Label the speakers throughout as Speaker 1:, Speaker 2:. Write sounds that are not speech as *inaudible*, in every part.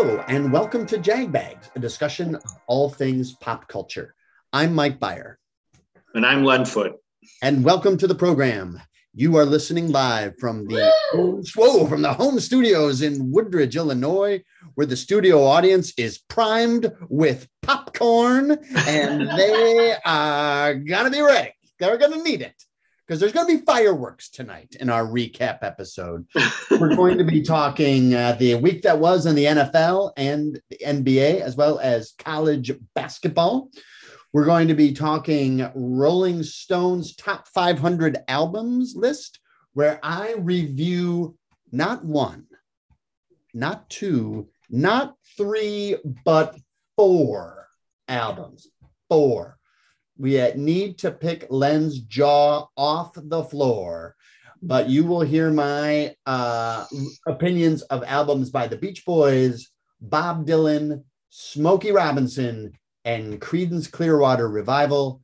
Speaker 1: Hello, and welcome to Jag Bags, a discussion of all things pop culture. I'm Mike Byer.
Speaker 2: And I'm Len Foot.
Speaker 1: And welcome to the program. You are listening live from the whoa, from the home studios in Woodridge, Illinois, where the studio audience is primed with popcorn and *laughs* they are gonna be ready. They're gonna need it because there's going to be fireworks tonight in our recap episode. *laughs* We're going to be talking uh, the week that was in the NFL and the NBA, as well as college basketball. We're going to be talking Rolling Stone's top 500 albums list, where I review not one, not two, not three, but four albums. Four we need to pick Len's jaw off the floor. But you will hear my uh, opinions of albums by the Beach Boys, Bob Dylan, Smokey Robinson, and Creedence Clearwater Revival.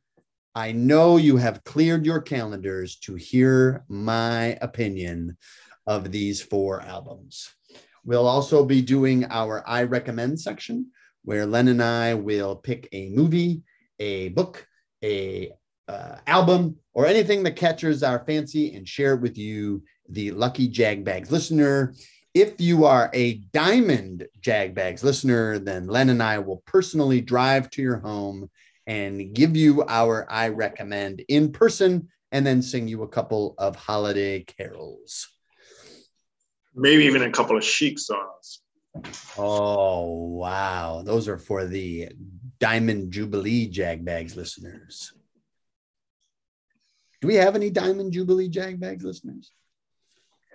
Speaker 1: I know you have cleared your calendars to hear my opinion of these four albums. We'll also be doing our I recommend section where Len and I will pick a movie, a book, a uh, album or anything that catches our fancy and share it with you, the lucky Jagbags listener. If you are a diamond Jagbags listener, then Len and I will personally drive to your home and give you our I recommend in person and then sing you a couple of holiday carols.
Speaker 2: Maybe even a couple of chic songs.
Speaker 1: Oh, wow. Those are for the Diamond Jubilee Jagbags listeners. Do we have any Diamond Jubilee Jagbags listeners?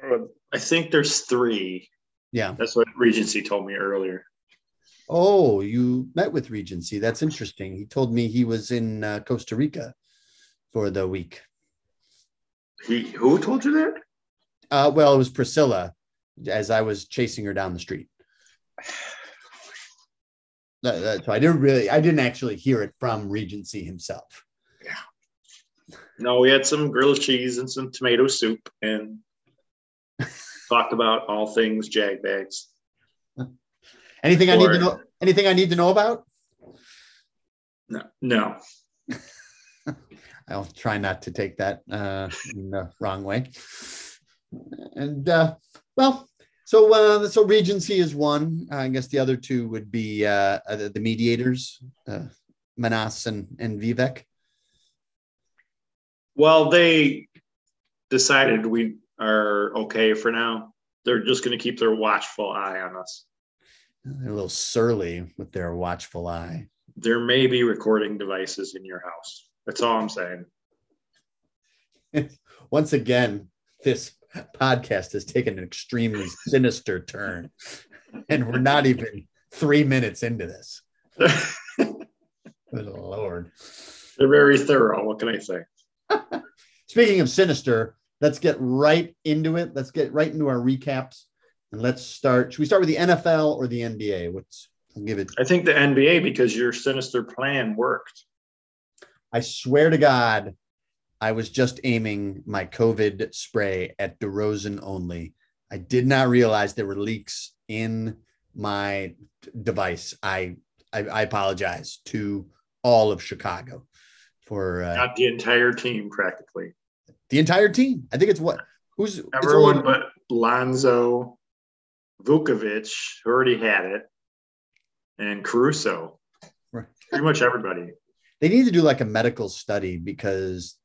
Speaker 2: Uh, I think there's three.
Speaker 1: Yeah.
Speaker 2: That's what Regency told me earlier.
Speaker 1: Oh, you met with Regency. That's interesting. He told me he was in uh, Costa Rica for the week.
Speaker 2: He who told you that?
Speaker 1: Uh, well, it was Priscilla as I was chasing her down the street. *sighs* *laughs* so I didn't really, I didn't actually hear it from Regency himself.
Speaker 2: Yeah. No, we had some grilled cheese and some tomato soup and *laughs* talked about all things jag bags.
Speaker 1: Anything or, I need to know? Anything I need to know about?
Speaker 2: No, no. *laughs*
Speaker 1: I'll try not to take that uh, in the wrong way. And uh, well, so, uh, so Regency is one. I guess the other two would be uh, the mediators, uh, Manas and, and Vivek.
Speaker 2: Well, they decided we are okay for now. They're just going to keep their watchful eye on us.
Speaker 1: They're a little surly with their watchful eye.
Speaker 2: There may be recording devices in your house. That's all I'm saying. *laughs*
Speaker 1: Once again, this podcast has taken an extremely sinister turn, and we're not even three minutes into this. Good Lord.
Speaker 2: They're very thorough. What can I say?
Speaker 1: Speaking of sinister, let's get right into it. Let's get right into our recaps. And let's start. Should we start with the NFL or the NBA? What's I'll give it.
Speaker 2: I think the NBA because your sinister plan worked.
Speaker 1: I swear to God, I was just aiming my COVID spray at DeRozan only. I did not realize there were leaks in my device. I I, I apologize to all of Chicago for
Speaker 2: uh, not the entire team, practically.
Speaker 1: The entire team. I think it's what who's
Speaker 2: everyone but Lonzo, Vucevic, who already had it, and Caruso. Right. Pretty much everybody.
Speaker 1: They need to do like a medical study because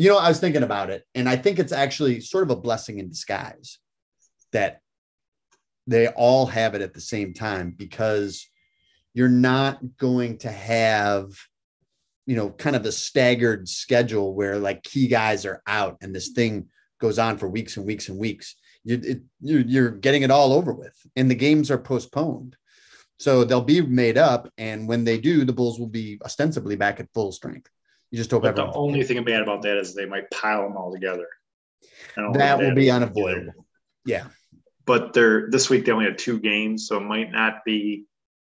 Speaker 1: you know, I was thinking about it, and I think it's actually sort of a blessing in disguise that they all have it at the same time because you're not going to have, you know, kind of a staggered schedule where like key guys are out and this thing goes on for weeks and weeks and weeks. You, it, you're, you're getting it all over with, and the games are postponed. So they'll be made up, and when they do, the Bulls will be ostensibly back at full strength. You just hope.
Speaker 2: But the only thing bad about that is they might pile them all together.
Speaker 1: That will be unavoidable. Yeah.
Speaker 2: But they're this week they only had two games, so it might not be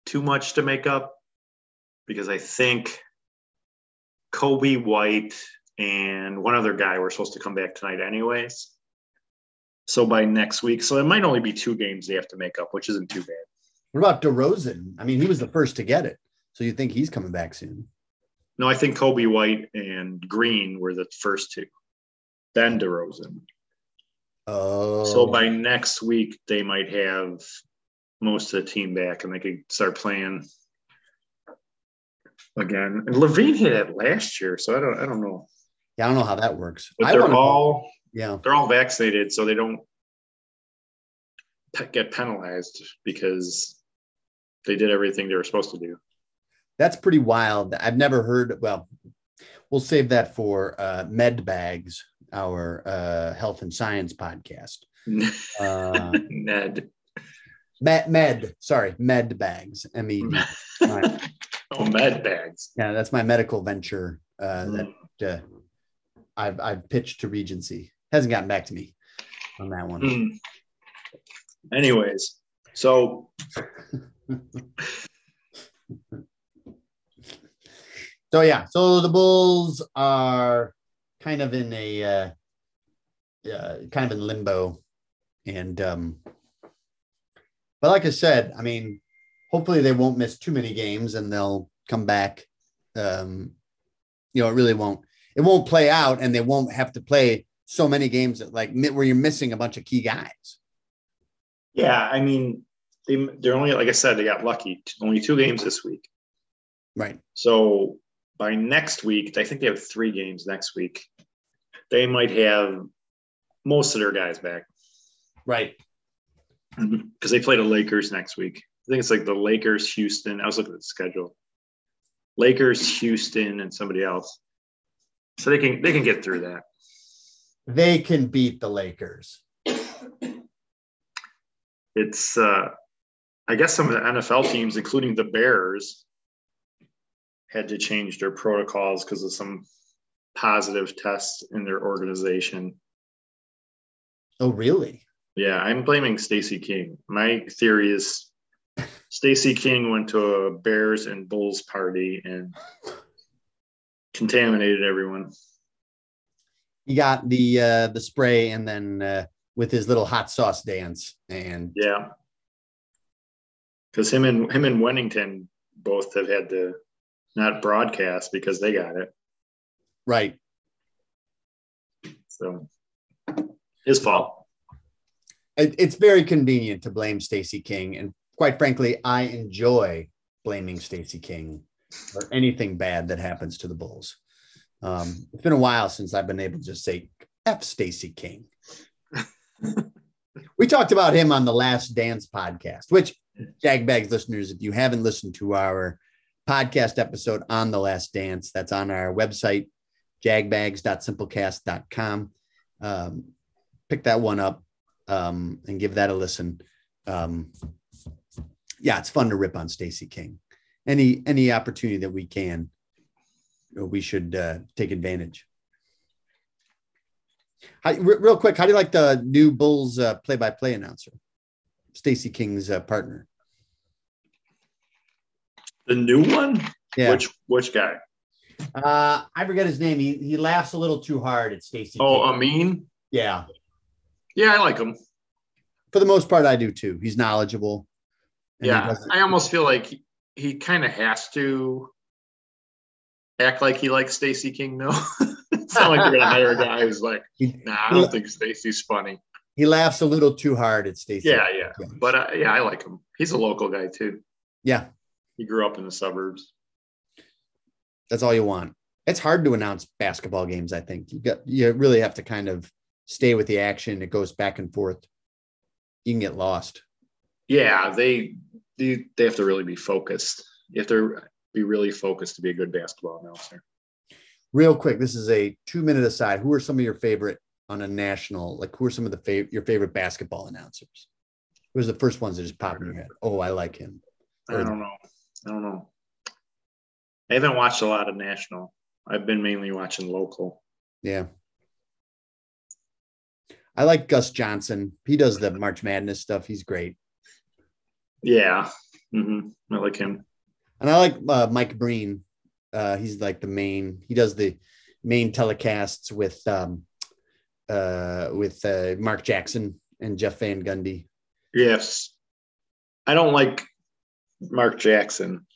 Speaker 2: too much to make up because I think Coby White and one other guy were supposed to come back tonight anyways. So by next week, so it might only be two games they have to make up, which isn't too bad.
Speaker 1: What about DeRozan? I mean, he was the first to get it. So you think he's coming back soon?
Speaker 2: No, I think Coby White and Green were the first two. Then DeRozan.
Speaker 1: Oh.
Speaker 2: So by next week, they might have most of the team back and they could start playing again. And LaVine hit it last year, so I don't I don't know.
Speaker 1: Yeah, I don't know how that works.
Speaker 2: But
Speaker 1: I
Speaker 2: they're all
Speaker 1: yeah.
Speaker 2: they're all vaccinated, so they don't pe- get penalized because they did everything they were supposed to do.
Speaker 1: That's pretty wild. I've never heard. Well, we'll save that for uh, Med Bags, our uh, health and science podcast. *laughs* Uh,
Speaker 2: Ned.
Speaker 1: Med, Med, sorry, Med Bags, M E. *laughs*
Speaker 2: Oh, med bags.
Speaker 1: Yeah, that's my medical venture uh,
Speaker 2: Mm.
Speaker 1: that uh, I've I've pitched to Regency. Hasn't gotten back to me on that one.
Speaker 2: Hmm. Anyways, so *laughs*
Speaker 1: So yeah, so the Bulls are kind of in a uh, uh, kind of in limbo, and um, but like I said, I mean, hopefully they won't miss too many games and they'll come back. Um, you know, it really won't. It won't play out, and they won't have to play so many games that like where you're missing a bunch of key guys.
Speaker 2: yeah, I mean, they they're only like I said, they got lucky. Only two games this week.
Speaker 1: Right.
Speaker 2: So by next week, I think they have three games next week. They might have most of their guys back
Speaker 1: Right.
Speaker 2: because they play the Lakers next week. I think it's like the Lakers, Houston. I was looking at the schedule. Lakers, Houston, and somebody else. So they can they can get through that.
Speaker 1: They can beat the Lakers.
Speaker 2: It's uh I guess some of the NFL teams, including the Bears, had to change their protocols because of some positive tests in their organization.
Speaker 1: Oh, really?
Speaker 2: Yeah, I'm blaming Stacey King. My theory is *laughs* Stacey King went to a Bears and Bulls party and contaminated everyone.
Speaker 1: He got the uh, the spray and then uh, with his little hot sauce dance and
Speaker 2: Yeah. Because him and him and Wennington both have had to not broadcast because they got it.
Speaker 1: right.
Speaker 2: So his fault.
Speaker 1: It, it's very convenient to blame Stacey King, and quite frankly, I enjoy blaming Stacey King for anything bad that happens to the Bulls. Um, it's been a while since I've been able to just say "f Stacey King." *laughs* we talked about him on the Last Dance podcast, which Jagbags listeners, if you haven't listened to our podcast episode on the Last Dance, that's on our website, jagbags.simplecast.com. Um, pick that one up um, and give that a listen. Um, yeah, it's fun to rip on Stacey King. Any any opportunity that we can, we should uh, take advantage. How, re- real quick, how do you like the new Bulls uh, play-by-play announcer, Stacey King's uh, partner?
Speaker 2: The new one?
Speaker 1: Yeah,
Speaker 2: Which which guy?
Speaker 1: uh, I forget his name. He he laughs a little too hard at Stacey.
Speaker 2: Oh,
Speaker 1: King.
Speaker 2: Amin?
Speaker 1: yeah.
Speaker 2: Yeah, I like him.
Speaker 1: For the most part, I do too. He's knowledgeable.
Speaker 2: Yeah, I almost feel like he, he kind of has to act like he likes Stacey King. No, *laughs* it's not like you're gonna hire a guy who's like, nah, I don't think Stacey's funny.
Speaker 1: he laughs a little too hard at Stacey.
Speaker 2: Yeah, yeah, but uh, yeah, I like him. He's a local guy too.
Speaker 1: yeah,
Speaker 2: He grew up in the suburbs.
Speaker 1: that's all you want. It's hard to announce basketball games. I think you got you really have to kind of stay with the action. It goes back and forth. You can get lost.
Speaker 2: Yeah, they they, they have to really be focused. You have to be really focused to be a good basketball announcer.
Speaker 1: Real quick, this is a two minute aside. Who are some of your favorite on a national? Like, who are some of the fav- your favorite basketball announcers? Who Who's the first ones that just pop in your head? Oh, I like him.
Speaker 2: I don't know. I don't know. I haven't watched a lot of national. I've been mainly watching local.
Speaker 1: Yeah. I like Gus Johnson. He does the March Madness stuff. He's great.
Speaker 2: Yeah, hmm I like him.
Speaker 1: And I like uh, Mike Breen. Uh, he's like the main, he does the main telecasts with um, uh, with uh, Mark Jackson and Jeff Van Gundy.
Speaker 2: Yes. I don't like Mark Jackson.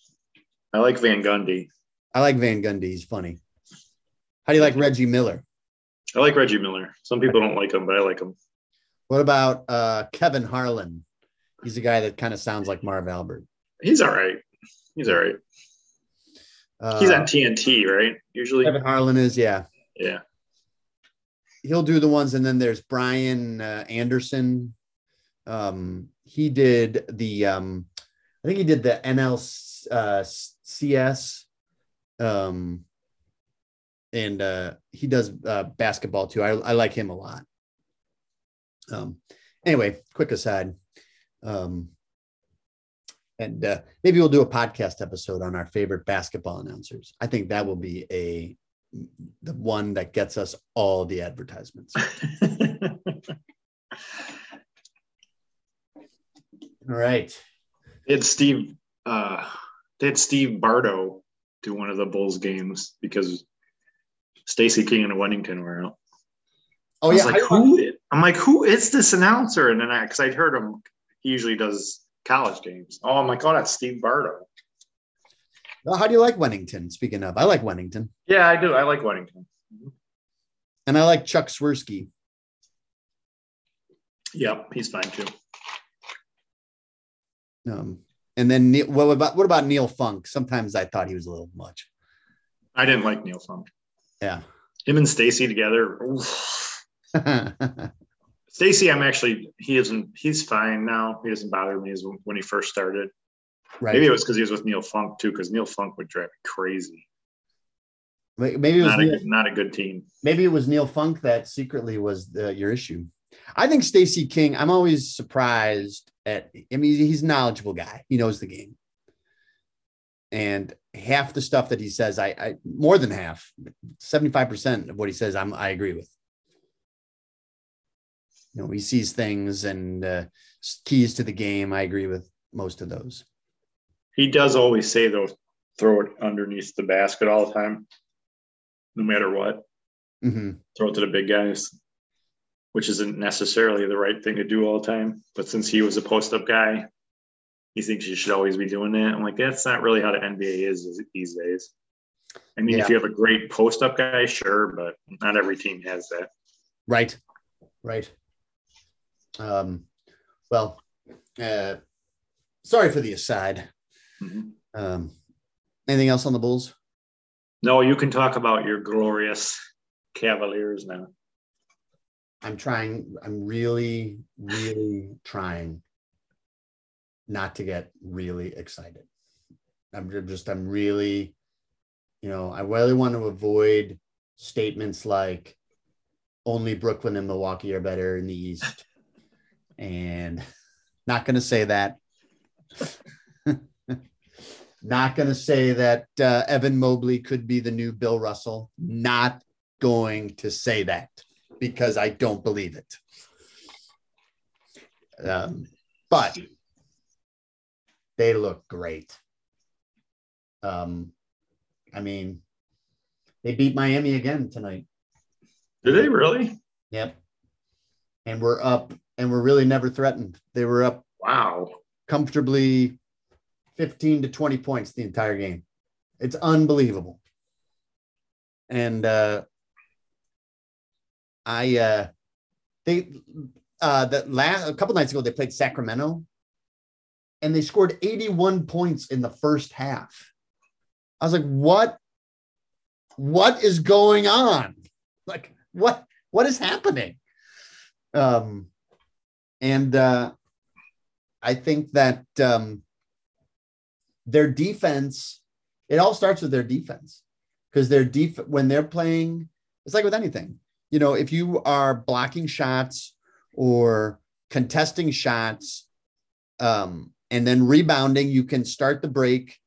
Speaker 2: I like Van Gundy.
Speaker 1: I like Van Gundy. He's funny. How do you like Reggie Miller?
Speaker 2: I like Reggie Miller. Some people don't like him, but I like him.
Speaker 1: What about uh, Kevin Harlan? He's a guy that kind of sounds like Marv Albert.
Speaker 2: He's all right. He's all right.
Speaker 1: Uh,
Speaker 2: He's on TNT, right? Usually.
Speaker 1: Kevin Harlan is, yeah.
Speaker 2: Yeah.
Speaker 1: He'll do the ones, and then there's Brian uh, Anderson. Um, he did the, um, I think he did the NLCS. Um, and uh, he does uh, basketball too. I, I like him a lot. Um, anyway, quick aside. Um, and uh, maybe we'll do a podcast episode on our favorite basketball announcers. I think that will be a the one that gets us all the advertisements. *laughs* all right.
Speaker 2: They had Steve uh they had Steve Bardo do one of the Bulls games because Stacy King and Wennington were out.
Speaker 1: Oh
Speaker 2: I
Speaker 1: yeah,
Speaker 2: like,
Speaker 1: I-
Speaker 2: who? I'm like, who is this announcer? And then I, because I'd heard him, he usually does college games. Oh, I'm like, oh, that's Steve Bardo.
Speaker 1: Well, how do you like Wennington? Speaking of, I like Wennington,
Speaker 2: Yeah, I do. I like Wennington.
Speaker 1: and I like Chuck Swirsky.
Speaker 2: Yep, he's fine too.
Speaker 1: Um, and then Neil, what about what about Neil Funk? Sometimes I thought he was a little much.
Speaker 2: I didn't like Neil Funk.
Speaker 1: Yeah.
Speaker 2: Him and Stacey together. *laughs* Stacey, I'm actually he isn't. He's fine now. He doesn't bother me as when he first started.
Speaker 1: right.
Speaker 2: Maybe it was because he was with Neil Funk too, because Neil Funk would drive me crazy.
Speaker 1: Maybe it was
Speaker 2: Not a,
Speaker 1: Neil,
Speaker 2: good, not a good team.
Speaker 1: maybe it was Neil Funk that secretly was the, your issue. I think Stacey King. I'm always surprised at. I mean, he's a knowledgeable guy. He knows the game, and half the stuff that he says, I, I more than half, seventy five percent of what he says, I'm I agree with. You know, he sees things and uh, keys to the game. I agree with most of those.
Speaker 2: He does always say though, throw it underneath the basket all the time, no matter what.
Speaker 1: hmm
Speaker 2: Throw it to the big guys, which isn't necessarily the right thing to do all the time. But since he was a post up guy, he thinks you should always be doing that. I'm like, that's not really how the NBA is these days. I mean,
Speaker 1: Yeah.
Speaker 2: if you have a great post up guy, sure, but not every team has that.
Speaker 1: Right. Right. Um, well, uh, sorry for the aside.
Speaker 2: Mhm.
Speaker 1: Um, anything else on the Bulls?
Speaker 2: No, you can talk about your glorious Cavaliers now.
Speaker 1: I'm trying, I'm really, really trying not to get really excited. I'm just, I'm really, you know, I really want to avoid statements like only Brooklyn and Milwaukee are better in the East. *laughs* And not going to say that. *laughs* not going to say that uh, Evan Mobley could be the new Bill Russell. Not going to say that because I don't believe it. Um, but they look great. Um, I mean, they beat Miami again tonight.
Speaker 2: Did they really?
Speaker 1: Yep. And we're up, and we're really never threatened. They were up
Speaker 2: Wow.
Speaker 1: comfortably 15 to 20 points the entire game. It's unbelievable. And uh I uh they uh the last a couple nights ago they played Sacramento and they scored 81 points in the first half. I was like, what what is going on? Like what what is happening? Um and uh I think that um, their defense, it all starts with their defense because their def when they're playing, it's like with anything. You know, if you are blocking shots or contesting shots um, and then rebounding, you can start the break.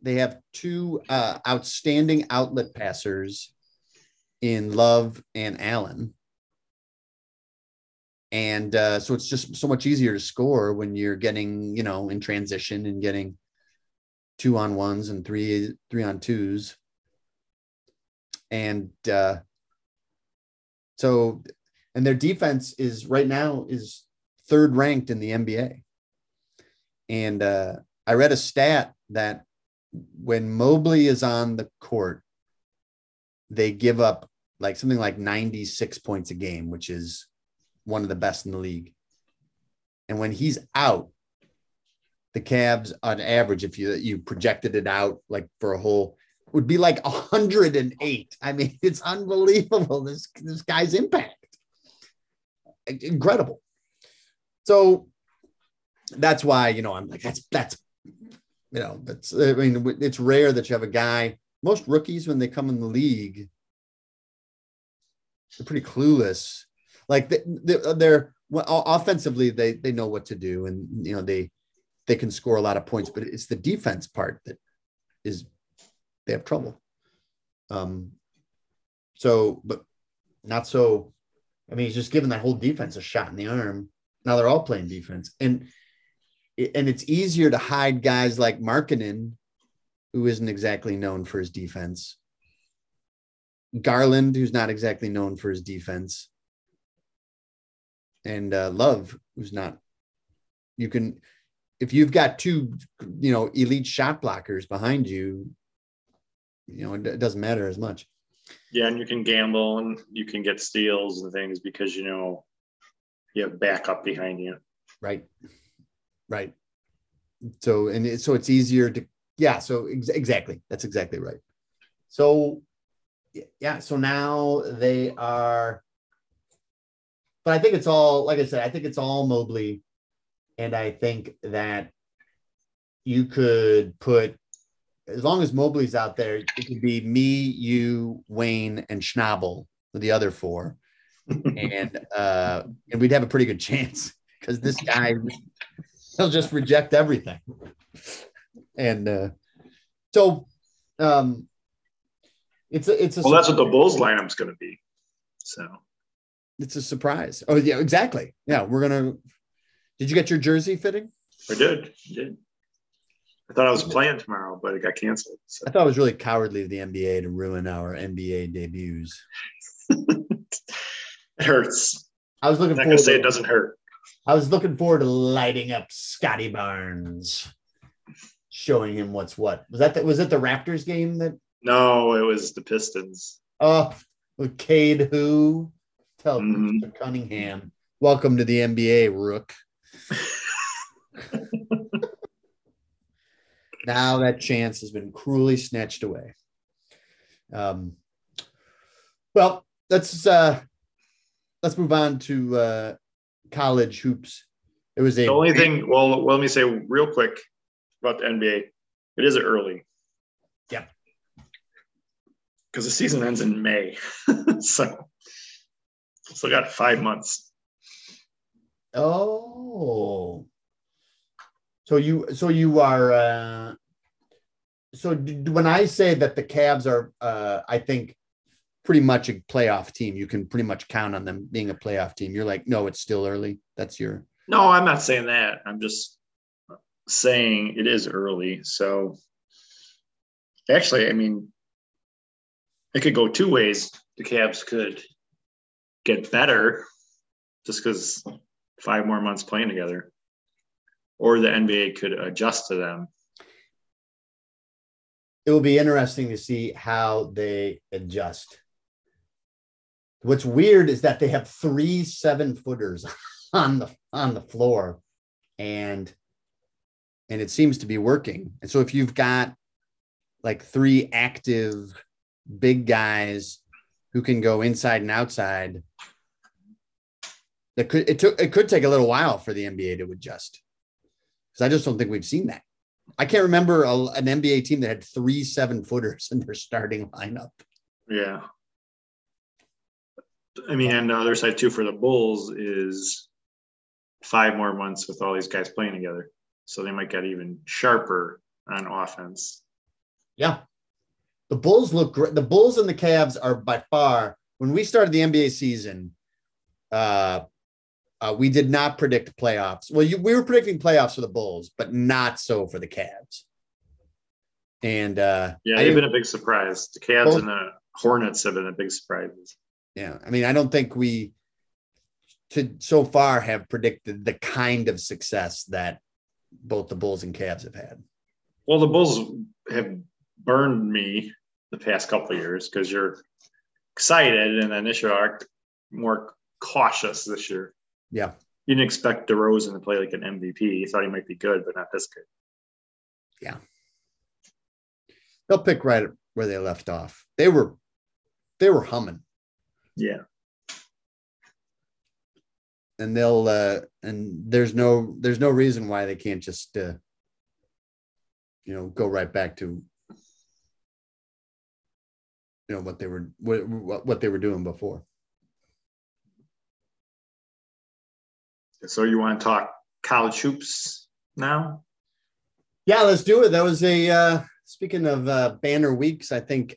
Speaker 1: They have two uh, outstanding outlet passers in Love and Allen. And uh, so it's just so much easier to score when you're getting, you know, in transition and getting two on ones and three three on twos. And uh, So, and their defense is right now is third ranked in the NBA. And uh, I read a stat that when Mobley is on the court, they give up like something like 96 points a game, which is one of the best in the league. And when he's out, the Cavs on average, if you you projected it out like for a whole, would be like 108. I mean, *laughs* it's unbelievable. This this guy's impact, incredible. So that's why you know I'm like that's that's you know that's I mean it's rare that you have a guy. Most rookies when they come in the league, they're pretty clueless. Like they, they're well, offensively they they know what to do and you know they they can score a lot of points, but it's the defense part that is they have trouble. Um, so, but not so. I mean, he's just giving that whole defense a shot in the arm. Now they're all playing defense, and and it's easier to hide guys like Markkanen, who isn't exactly known for his defense. Garland, who's not exactly known for his defense, and uh, Love, who's not. You can, if you've got two, you know, elite shot blockers behind you, you know, it doesn't matter as much.
Speaker 2: Yeah, and you can gamble and you can get steals and things because you know you have backup behind you.
Speaker 1: Right. Right. So and it, so it's easier to yeah. So ex- exactly that's exactly right. So yeah. So now they are. But I think it's all like I said. I think it's all Mobley, and I think that you could put as long as Mobley's out there, it could be me, you, Wayne, and Schnabel, the other four, and uh, and we'd have a pretty good chance because this guy he'll just reject everything, and uh, so um, it's a it's a
Speaker 2: well, that's what the Bulls lineup's going to be. So
Speaker 1: it's a surprise. Oh yeah, exactly. Yeah, we're gonna. Did you get your jersey fitting?
Speaker 2: I did. I did. I thought I was playing tomorrow, but it got canceled.
Speaker 1: So. I thought it was really cowardly of the NBA to ruin our NBA debuts. *laughs*
Speaker 2: it hurts.
Speaker 1: I was looking
Speaker 2: I'm forward to say it doesn't hurt.
Speaker 1: I was looking forward to lighting up Scotty Barnes, showing him what's what. Was that the, was it the Raptors game that?
Speaker 2: No, it was the Pistons.
Speaker 1: Oh, with Cade who? Tell mm-hmm. Mr. Cunningham. Welcome to the NBA, Rook. *laughs* Now that chance has been cruelly snatched away. Um, well, let's uh, let's move on to uh, college hoops. It was a
Speaker 2: the only thing. Well, well, let me say real quick about the NBA. It is early.
Speaker 1: Yeah.
Speaker 2: Because the season ends in May, *laughs* so still got five months.
Speaker 1: Oh, so you so you are uh, so when I say that the Cavs are, uh, I think pretty much a playoff team. You can pretty much count on them being a playoff team. You're like, no, it's still early. That's your.
Speaker 2: No, I'm not saying that. I'm just saying it is early. So actually, I mean, it could go two ways. The Cavs could get better just because five more months playing together or the NBA could adjust to them.
Speaker 1: It will be interesting to see how they adjust. What's weird is that they have three seven footers *laughs* on the on the floor, and and it seems to be working. And so if you've got like three active big guys who can go inside and outside, it could it took it could take a little while for the NBA to adjust because I just don't think we've seen that. I can't remember a, an NBA team that had three seven footers *laughs* in their starting lineup.
Speaker 2: Yeah. I mean, and the other side too for the Bulls is five more months with all these guys playing together. So they might get even sharper on offense.
Speaker 1: Yeah. The Bulls look great. The Bulls and the Cavs are by far, when we started the NBA season, uh, uh, we did not predict playoffs. Well, you, we were predicting playoffs for the Bulls, but not so for the Cavs. And uh,
Speaker 2: yeah, they've been a big surprise. The Cavs both, and the Hornets have been a big surprises.
Speaker 1: Yeah, I mean, I don't think we to so far have predicted the kind of success that both the Bulls and Cavs have had.
Speaker 2: Well, the Bulls have burned me the past couple of years because you're excited, and then this year are more cautious this year.
Speaker 1: Yeah.
Speaker 2: You didn't expect DeRozan to play like an MVP. You thought he might be good, but not this good.
Speaker 1: Yeah. They'll pick right where they left off. They were they were humming.
Speaker 2: Yeah.
Speaker 1: And they'll uh and there's no there's no reason why they can't just uh you know go right back to you know what they were what, what they were doing before.
Speaker 2: So you want to talk college hoops now?
Speaker 1: Yeah, let's do it. That was a uh, speaking of uh, banner weeks. I think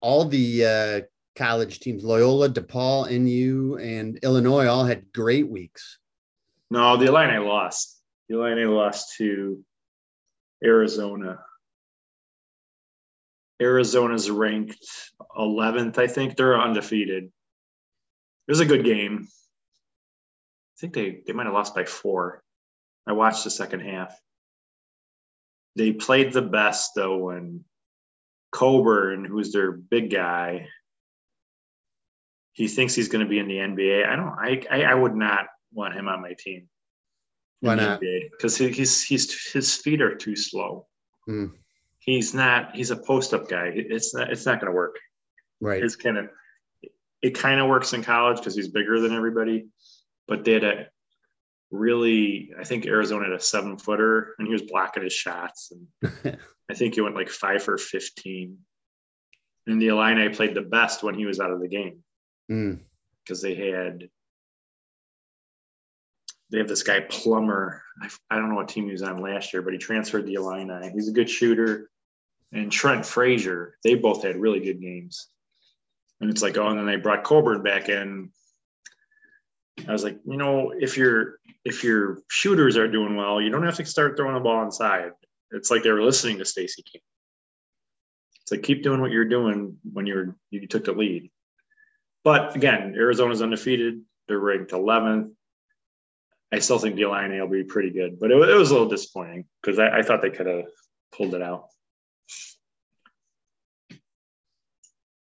Speaker 1: all the uh, college teams, Loyola, DePaul, NU, and Illinois, all had great weeks.
Speaker 2: No, the Illini lost. The Illini lost to Arizona. Arizona's ranked 11th, I think. They're undefeated. It was a good game. I think they, they might have lost by four. I watched the second half. They played the best though when Cockburn, who's their big guy, he thinks he's going to be in the NBA. I don't. I I, I would not want him on my team.
Speaker 1: Why not?
Speaker 2: Because he, he's he's his feet are too slow.
Speaker 1: Hmm.
Speaker 2: He's not. He's a post up guy. It's not. It's not going to work.
Speaker 1: Right.
Speaker 2: It's kind of. It kind of works in college because he's bigger than everybody, but they had a really. I think Arizona had a seven footer, and he was blocking his shots, and *laughs* I think he went like five for fifteen. And the Illini played the best when he was out of the game because
Speaker 1: Mm.
Speaker 2: they had they have this guy Plummer. I, I don't know what team he was on last year, but he transferred the Illini. He's a good shooter. And Trent Frazier, they both had really good games. And it's like, oh, and then they brought Cockburn back in. I was like, you know, if your if your shooters are doing well, you don't have to start throwing the ball inside. It's like they were listening to Stacey King. It's like keep doing what you're doing when you're you took the lead. But again, Arizona's undefeated. They're ranked 11th. I still think the Illini will be pretty good, but it, it was a little disappointing because I, I thought they could have pulled it out.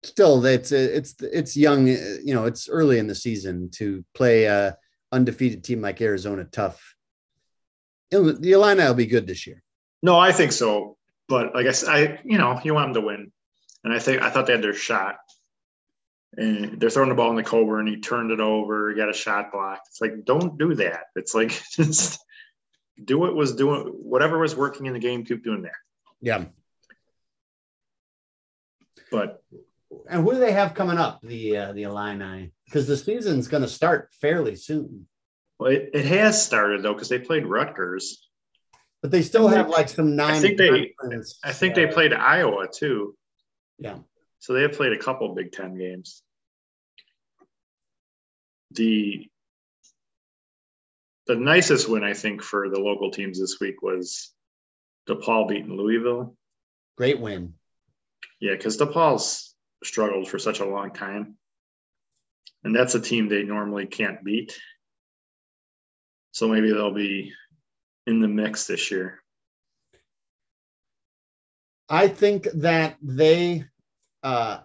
Speaker 1: Still, it's uh, it's it's young. Uh, you know, it's early in the season to play a undefeated team like Arizona tough. The Illini will be good this year.
Speaker 2: No, I think so. But like I said, I you know you want them to win, and I think I thought they had their shot. And they're throwing the ball in the Cockburn, and he turned it over. He got a shot block. It's like don't do that. It's like *laughs* just do what was doing whatever was working in the game. Keep doing that.
Speaker 1: Yeah.
Speaker 2: But
Speaker 1: And who do they have coming up? The uh, the Illini, because the season's going to start fairly soon.
Speaker 2: well, it, it has started though because they played Rutgers.
Speaker 1: But they still have like some non.
Speaker 2: I think they- I think they played Iowa too.
Speaker 1: Yeah.
Speaker 2: So they have played a couple Big Ten games. The the nicest win I think for the local teams this week was DePaul beating Louisville.
Speaker 1: Great win.
Speaker 2: Yeah, because DePaul's struggled for such a long time. And that's a team they normally can't beat. So maybe they'll be in the mix this year.
Speaker 1: I think that they uh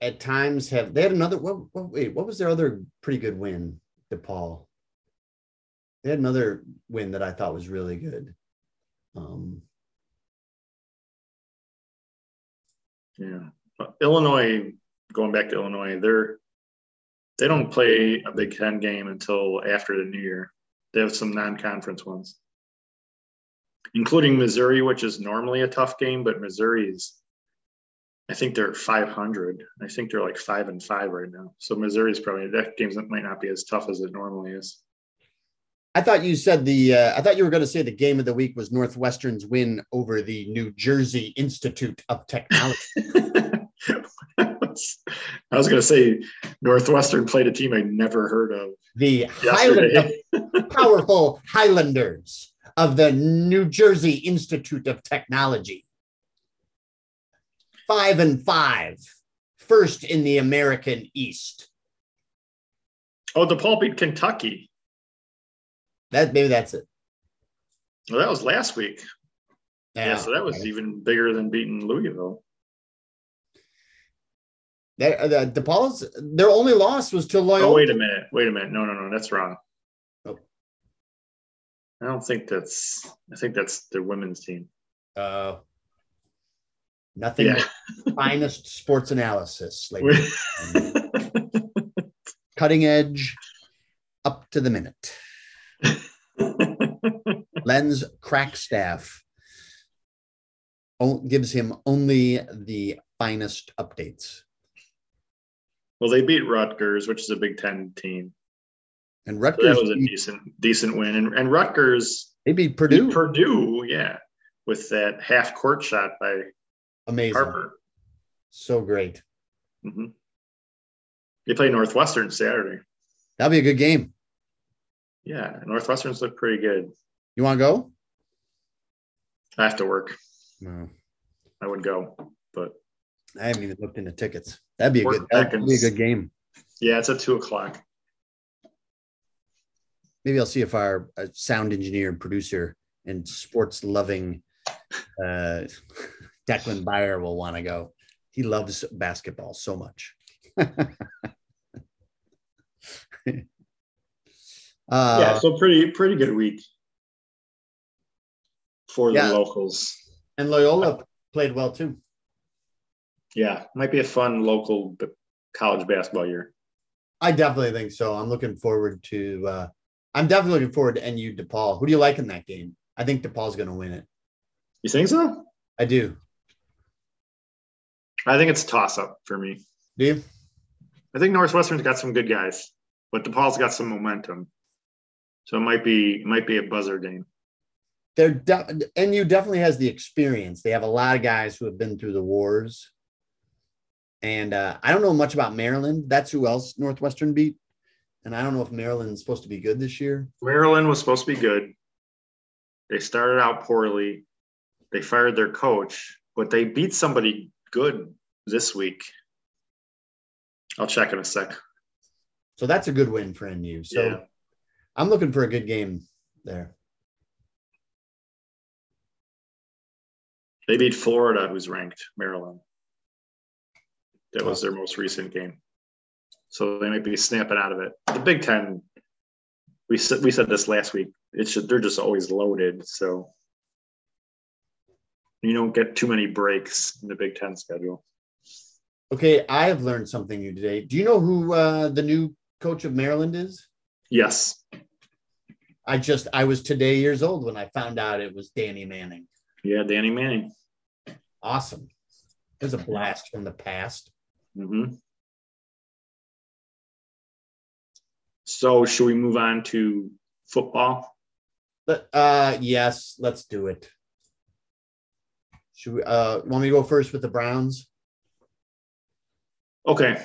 Speaker 1: at times have they had another what, what wait, what was their other pretty good win, DePaul? They had another win that I thought was really good. Um
Speaker 2: Yeah. Illinois, going back to Illinois, they're they don't play a Big Ten game until after the new year. They have some non-conference ones, including Missouri, which is normally a tough game, but Missouri's I think they're 500. I think they're like five and five right now. So Missouri's probably that game might not be as tough as it normally is.
Speaker 1: I thought you said the uh, I thought you were going to say the game of the week was Northwestern's win over the New Jersey Institute of Technology. *laughs* *laughs*
Speaker 2: I was going to say Northwestern played a team I never heard of.
Speaker 1: the
Speaker 2: Yesterday.
Speaker 1: Highland, *laughs* powerful Highlanders of the New Jersey Institute of Technology. Five and five, first in the American East.
Speaker 2: Oh, DePaul beat Kentucky.
Speaker 1: That maybe that's it.
Speaker 2: Well, that was last week. Yeah, so that was
Speaker 1: okay.
Speaker 2: even bigger than beating Louisville.
Speaker 1: That, uh, the DePaul's their only loss was to Loyola.
Speaker 2: Oh, wait a minute. Wait a minute. No, no, no. That's wrong.
Speaker 1: Oh.
Speaker 2: I don't think that's. I think that's the women's team.
Speaker 1: Uh, nothing
Speaker 2: Yeah.
Speaker 1: finest sports analysis, *laughs* ladies. Cutting edge, up to the minute. *laughs* Lens Crackstaff gives him only the finest updates.
Speaker 2: Well, they beat Rutgers, which is a Big Ten team.
Speaker 1: And
Speaker 2: So
Speaker 1: Rutgers,
Speaker 2: that was a
Speaker 1: beat,
Speaker 2: decent, decent win. And, and Rutgers
Speaker 1: they beat
Speaker 2: beat
Speaker 1: Purdue.
Speaker 2: Purdue, yeah, with that half court shot by
Speaker 1: Amazing.
Speaker 2: Harper.
Speaker 1: So great.
Speaker 2: hmm They play Northwestern Saturday.
Speaker 1: That'll be a good game.
Speaker 2: Yeah, Northwestern's look pretty good.
Speaker 1: You want to go?
Speaker 2: I have to work.
Speaker 1: No.
Speaker 2: I would go, but
Speaker 1: I haven't even looked into tickets. That'd be a good. That'd be a good game.
Speaker 2: yeah, it's at two o'clock.
Speaker 1: Maybe I'll see if our uh, sound engineer and producer and sports loving uh, *laughs* Declan Byer will want to go. He loves basketball so much. *laughs* uh,
Speaker 2: yeah, so pretty pretty good week for
Speaker 1: Yeah.
Speaker 2: the locals.
Speaker 1: and Loyola played well too.
Speaker 2: Yeah, might be a fun local college basketball year.
Speaker 1: I definitely think so. I'm looking forward to. Uh, I'm definitely looking forward to NU DePaul. Who do you like in that game? I think DePaul's going to win it.
Speaker 2: You think so?
Speaker 1: I do.
Speaker 2: I think it's a toss up for me.
Speaker 1: Do you?
Speaker 2: I think Northwestern's got some good guys, but DePaul's got some momentum. So it might be it might be a buzzer game.
Speaker 1: They're de- NU definitely has the experience. They have a lot of guys who have been through the wars. And uh, I don't know much about Maryland. That's who else Northwestern beat. And I don't know if Maryland's supposed to be good this year.
Speaker 2: Maryland was supposed to be good. They started out poorly. They fired their coach, but they beat somebody good this week. I'll check in a sec.
Speaker 1: So that's a good win for NU. So
Speaker 2: Yeah.
Speaker 1: I'm looking for a good game there.
Speaker 2: They beat Florida, who's ranked Maryland. That was their most recent game. So they might be snapping out of it. The Big Ten, we said we said this last week. It's just, they're just always loaded. So you don't get too many breaks in the Big Ten schedule.
Speaker 1: Okay, I have learned something new today. Do you know who uh, the new coach of Maryland is?
Speaker 2: Yes.
Speaker 1: I just I was today years old when I found out it was Danny Manning.
Speaker 2: Yeah, Danny Manning.
Speaker 1: Awesome. It was a blast from the past.
Speaker 2: Hmm So should we move on to football?
Speaker 1: But uh yes, let's do it. Should we uh want me to go first with the Browns?
Speaker 2: Okay.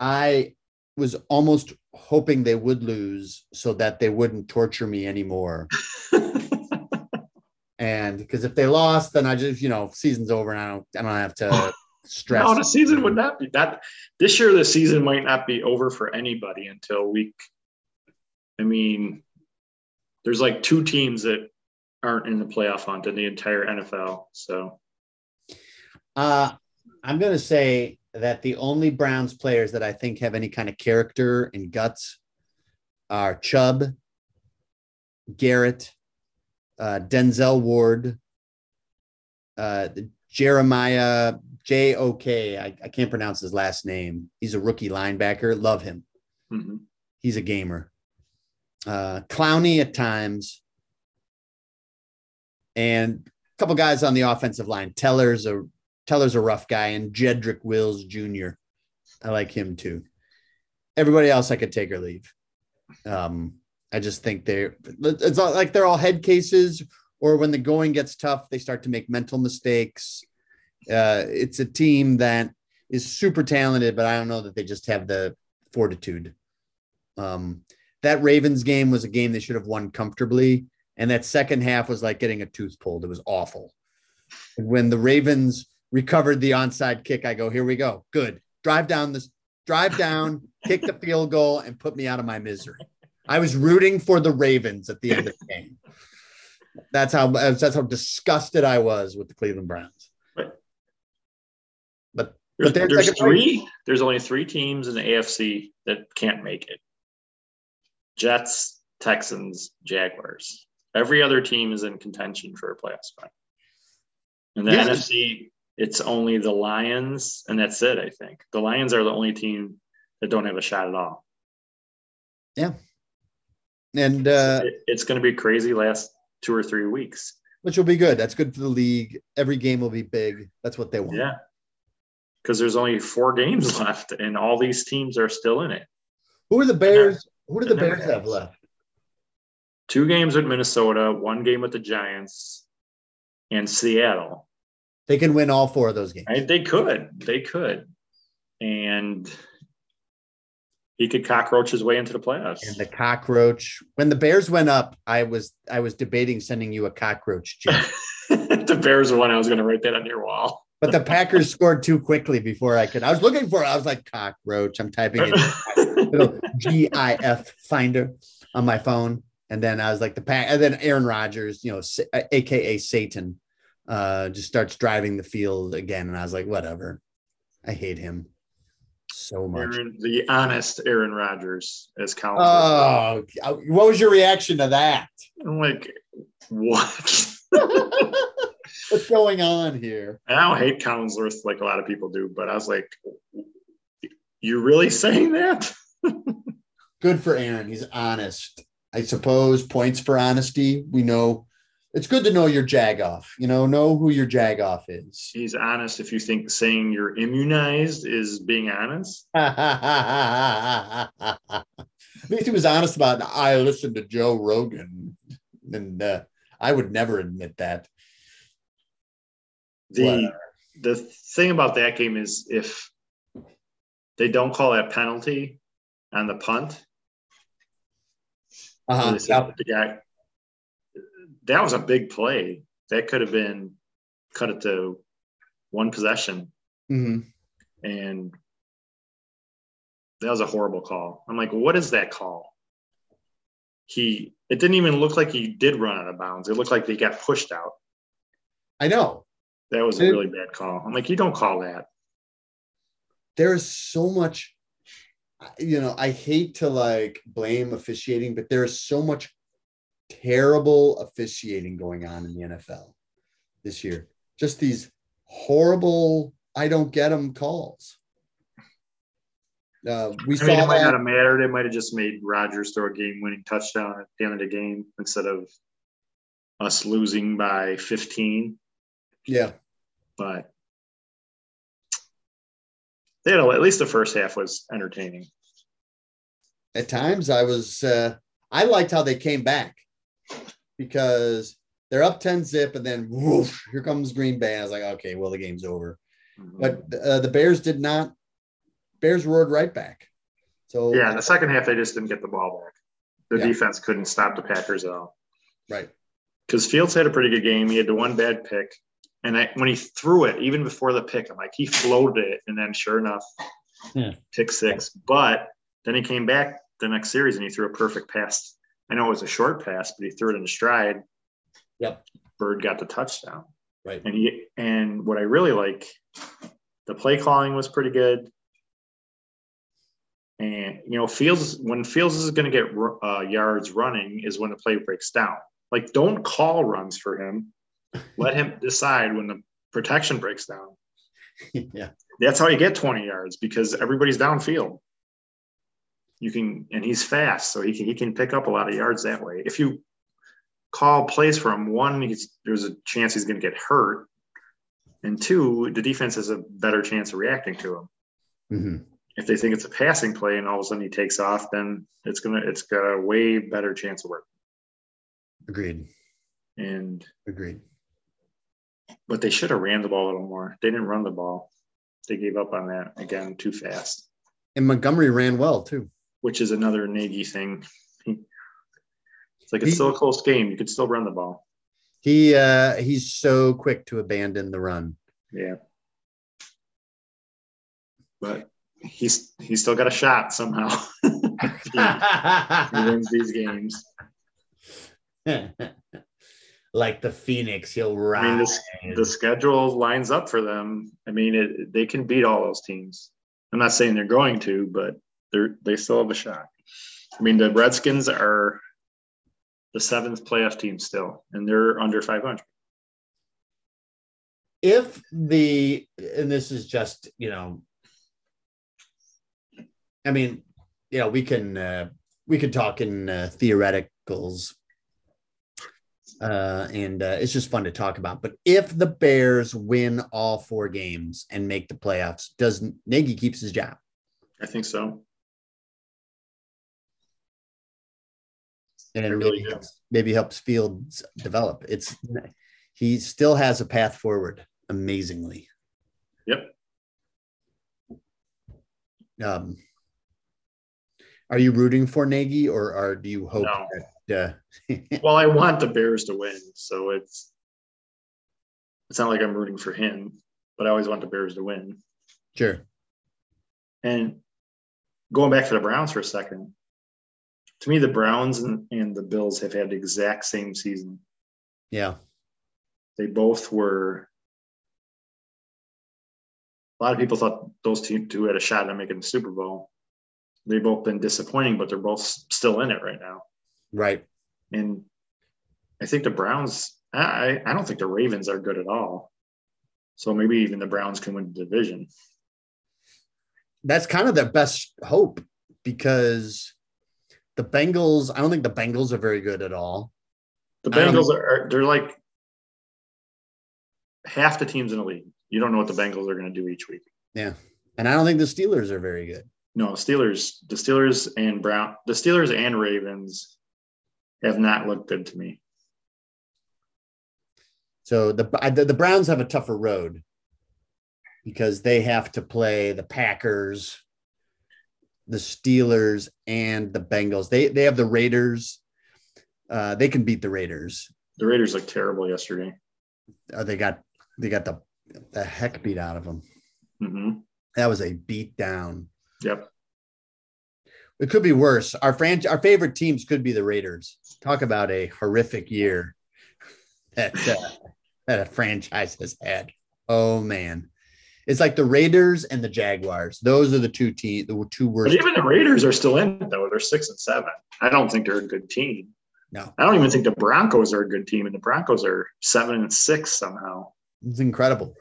Speaker 1: I was almost hoping they would lose so that they wouldn't torture me anymore. *laughs* And because if they lost, then I just, you know, season's over and I don't I don't have to *laughs* stress.
Speaker 2: No, the season would not be that. This year, the season might not be over for anybody until week. I mean, there's like two teams that aren't in the playoff hunt in the entire NFL. So
Speaker 1: Uh, I'm going to say that the only Browns players that I think have any kind of character and guts are Chubb, Garrett, uh, Denzel Ward, uh, Jeremiah J O K. I, I can't pronounce his last name. He's a rookie linebacker. Love him.
Speaker 2: mhm.
Speaker 1: He's a gamer. Uh, Clowney at times, and a couple guys on the offensive line. Teller's a Teller's a rough guy, and Jedrick Wills Jr. I like him too. Everybody else I could take or leave. Um, I just think they're it's like they're all head cases, or when the going gets tough, they start to make mental mistakes. Uh, it's a team that is super talented, but I don't know that they just have the fortitude. Um, that Ravens game was a game they should have won comfortably. And that second half was like getting a tooth pulled. It was awful. When the Ravens recovered the onside kick, I go, here we go. Good. Drive down this, drive down, kick the field goal, and put me out of my misery. I was rooting for the Ravens at the end of the game. That's how that's how disgusted I was with the Cleveland Browns.
Speaker 2: There's, there's three. There's only three teams in the AFC that can't make it: Jets, Texans, Jaguars. Every other team is in contention for a playoff spot. In the
Speaker 1: Yeah.
Speaker 2: NFC, it's only the Lions, and that's it. I think the Lions are the only team that don't have a shot at all.
Speaker 1: Yeah, and uh,
Speaker 2: It- it's going to be crazy last two or three weeks.
Speaker 1: which will be good. That's good for the league. Every game will be big. That's what they want.
Speaker 2: Yeah, because there's only four games *laughs* left, and all these teams are still in it.
Speaker 1: Who are the Bears? Who do the Bears have left?
Speaker 2: two games with Minnesota, one game with the Giants, and Seattle.
Speaker 1: They can win all four of those games.
Speaker 2: Right? They could, they could, and he could cockroach his way into the playoffs.
Speaker 1: And the cockroach. When the Bears went up, I was I was debating sending you a cockroach *laughs*
Speaker 2: the Bears are one I was going to write that on your wall.
Speaker 1: But the Packers scored too quickly before I could. I was looking for it. I was like, cockroach. I'm typing in *laughs* little GIF finder on my phone. And then I was like, the pack. And then Aaron Rodgers, you know, AKA Satan, uh, just starts driving the field again. And I was like, whatever. I hate him so much.
Speaker 2: Aaron, the honest Aaron Rodgers, as Colin.
Speaker 1: Oh, what was your reaction to that?
Speaker 2: I'm like, what? *laughs*
Speaker 1: What's going on here?
Speaker 2: And I don't hate Collinsworth like a lot of people do, but I was like, you really saying that? *laughs*
Speaker 1: Good for Aaron. He's honest. I suppose points for honesty. We know it's good to know your jag off. You know, know who your jag off is.
Speaker 2: He's honest if you think saying you're immunized is being honest. *laughs*
Speaker 1: At least he was honest about. I listened to Joe Rogan, and uh, I would never admit that.
Speaker 2: The
Speaker 1: Whatever.
Speaker 2: the thing about that game is if they don't call that penalty on the punt,
Speaker 1: Uh-huh.
Speaker 2: said the guy that was a big play. That could have been cut it to one possession.
Speaker 1: Mhm.
Speaker 2: and that was a horrible call. I'm like, what is that call? He it didn't even look like he did run out of bounds. It looked like they got pushed out.
Speaker 1: I know.
Speaker 2: That was a really bad call. I'm like, you don't call that.
Speaker 1: There is so much, you know, I hate to like blame officiating, but there is so much terrible officiating going on in the NFL this year. Just these horrible, I don't get them calls. Uh, we
Speaker 2: I
Speaker 1: saw
Speaker 2: mean, it might
Speaker 1: that.
Speaker 2: not have mattered. It might have just made Rodgers throw a game-winning touchdown at the end of the game instead of us losing by 15.
Speaker 1: yeah.
Speaker 2: But you know, at least the first half was entertaining.
Speaker 1: at times I was uh I liked how they came back because they're up 10 zip and then woof, here comes Green Bay. I was like, okay, well, the game's over. But uh, the Bears did not, Bears roared right back. So,
Speaker 2: yeah, in the second half they just didn't get the ball back. The
Speaker 1: Yeah.
Speaker 2: defense couldn't stop the Packers at all.
Speaker 1: right.
Speaker 2: because Fields had a pretty good game. He had the one bad pick, and I, when he threw it, even before the pick, I'm like, he floated it, and then sure enough,
Speaker 1: Yeah.
Speaker 2: pick six. But then he came back the next series and he threw a perfect pass. I know it was a short pass, but he threw it in stride.
Speaker 1: Yep.
Speaker 2: Bird got the touchdown,
Speaker 1: Right.
Speaker 2: and he and what I really like, the play calling was pretty good. And you know, Fields when Fields is going to get uh, yards running is when the play breaks down. Like, don't call runs for him. Let him decide when the protection breaks down. *laughs*
Speaker 1: yeah.
Speaker 2: That's how you get 20 yards because everybody's downfield. You can, and he's fast, so he can he can pick up a lot of yards that way. If you call plays for him, one, he's there's a chance he's going to get hurt, and two, the defense has a better chance of reacting to him.
Speaker 1: Mhm.
Speaker 2: If they think it's a passing play and all of a sudden he takes off, then it's gonna it's got a way better chance of work.
Speaker 1: Agreed.
Speaker 2: And
Speaker 1: Agreed.
Speaker 2: But they should have ran the ball a little more. They didn't run the ball. They gave up on that again too fast.
Speaker 1: And Montgomery ran well too.
Speaker 2: which is another Nagy thing. *laughs* It's like
Speaker 1: He-
Speaker 2: it's still a close game. You could still run the ball.
Speaker 1: He uh he's so quick to abandon the run.
Speaker 2: Yeah. But he's he's still got a shot somehow. *laughs* he wins these games. *laughs*
Speaker 1: like the Phoenix, he'll rise.
Speaker 2: I mean, the, the schedule lines up for them. I mean, it, they can beat all those teams. I'm not saying they're going to, but they're they still have a shot. I mean, the Redskins are the seventh playoff team still, and they're under 500.
Speaker 1: If the and this is just you know, I mean, you know, we can uh, we can talk in uh, theoreticals uh, and uh, it's just fun to talk about. But if the Bears win all four games and make the playoffs, does Nagy keeps his job?
Speaker 2: I think so.
Speaker 1: And it really maybe helps, maybe helps Fields develop. It's he still has a path forward. Amazingly.
Speaker 2: Yep.
Speaker 1: Um, are you rooting for Nagy, or are do you hope
Speaker 2: no.
Speaker 1: that yeah. *laughs*
Speaker 2: well, I want the Bears to win, so it's it's not like I'm rooting for him, but I always want the Bears to win.
Speaker 1: Sure.
Speaker 2: And going back to the Browns for a second, to me, the Browns and, and the Bills have had the exact same season.
Speaker 1: Yeah.
Speaker 2: They both were. A lot of people thought those two had a shot at making the Super Bowl. They've both been disappointing, but they're both still in it right now.
Speaker 1: Right.
Speaker 2: And I think the Browns, I, I don't think the Ravens are good at all. So maybe even the Browns can win the division.
Speaker 1: That's kind of their best hope because the Bengals, I don't think the Bengals are very good at all.
Speaker 2: The Bengals are, they're like half the teams in the league. You don't know what the Bengals are going to do each week.
Speaker 1: Yeah. And I don't think the Steelers are very good.
Speaker 2: No, Steelers, the Steelers and Brown, the Steelers and Ravens have not looked good to me.
Speaker 1: So the the Browns have a tougher road because they have to play the Packers, the Steelers, and the Bengals. They they have the Raiders. Uh, they can beat the Raiders.
Speaker 2: The Raiders looked terrible yesterday.
Speaker 1: Uh, they got they got the the heck beat out of them.
Speaker 2: Mm-hmm.
Speaker 1: That was a beat down.
Speaker 2: Yep.
Speaker 1: It could be worse. Our franchise, our favorite teams could be the Raiders. Talk about a horrific year *laughs* that uh, that a franchise has had. Oh man, it's like the Raiders and the Jaguars. Those are the two teams, the two worst.
Speaker 2: But even the Raiders are still in it though. They're six and seven. I don't think they're a good team.
Speaker 1: No,
Speaker 2: I don't even think the Broncos are a good team, and the Broncos are seven and six somehow.
Speaker 1: It's incredible.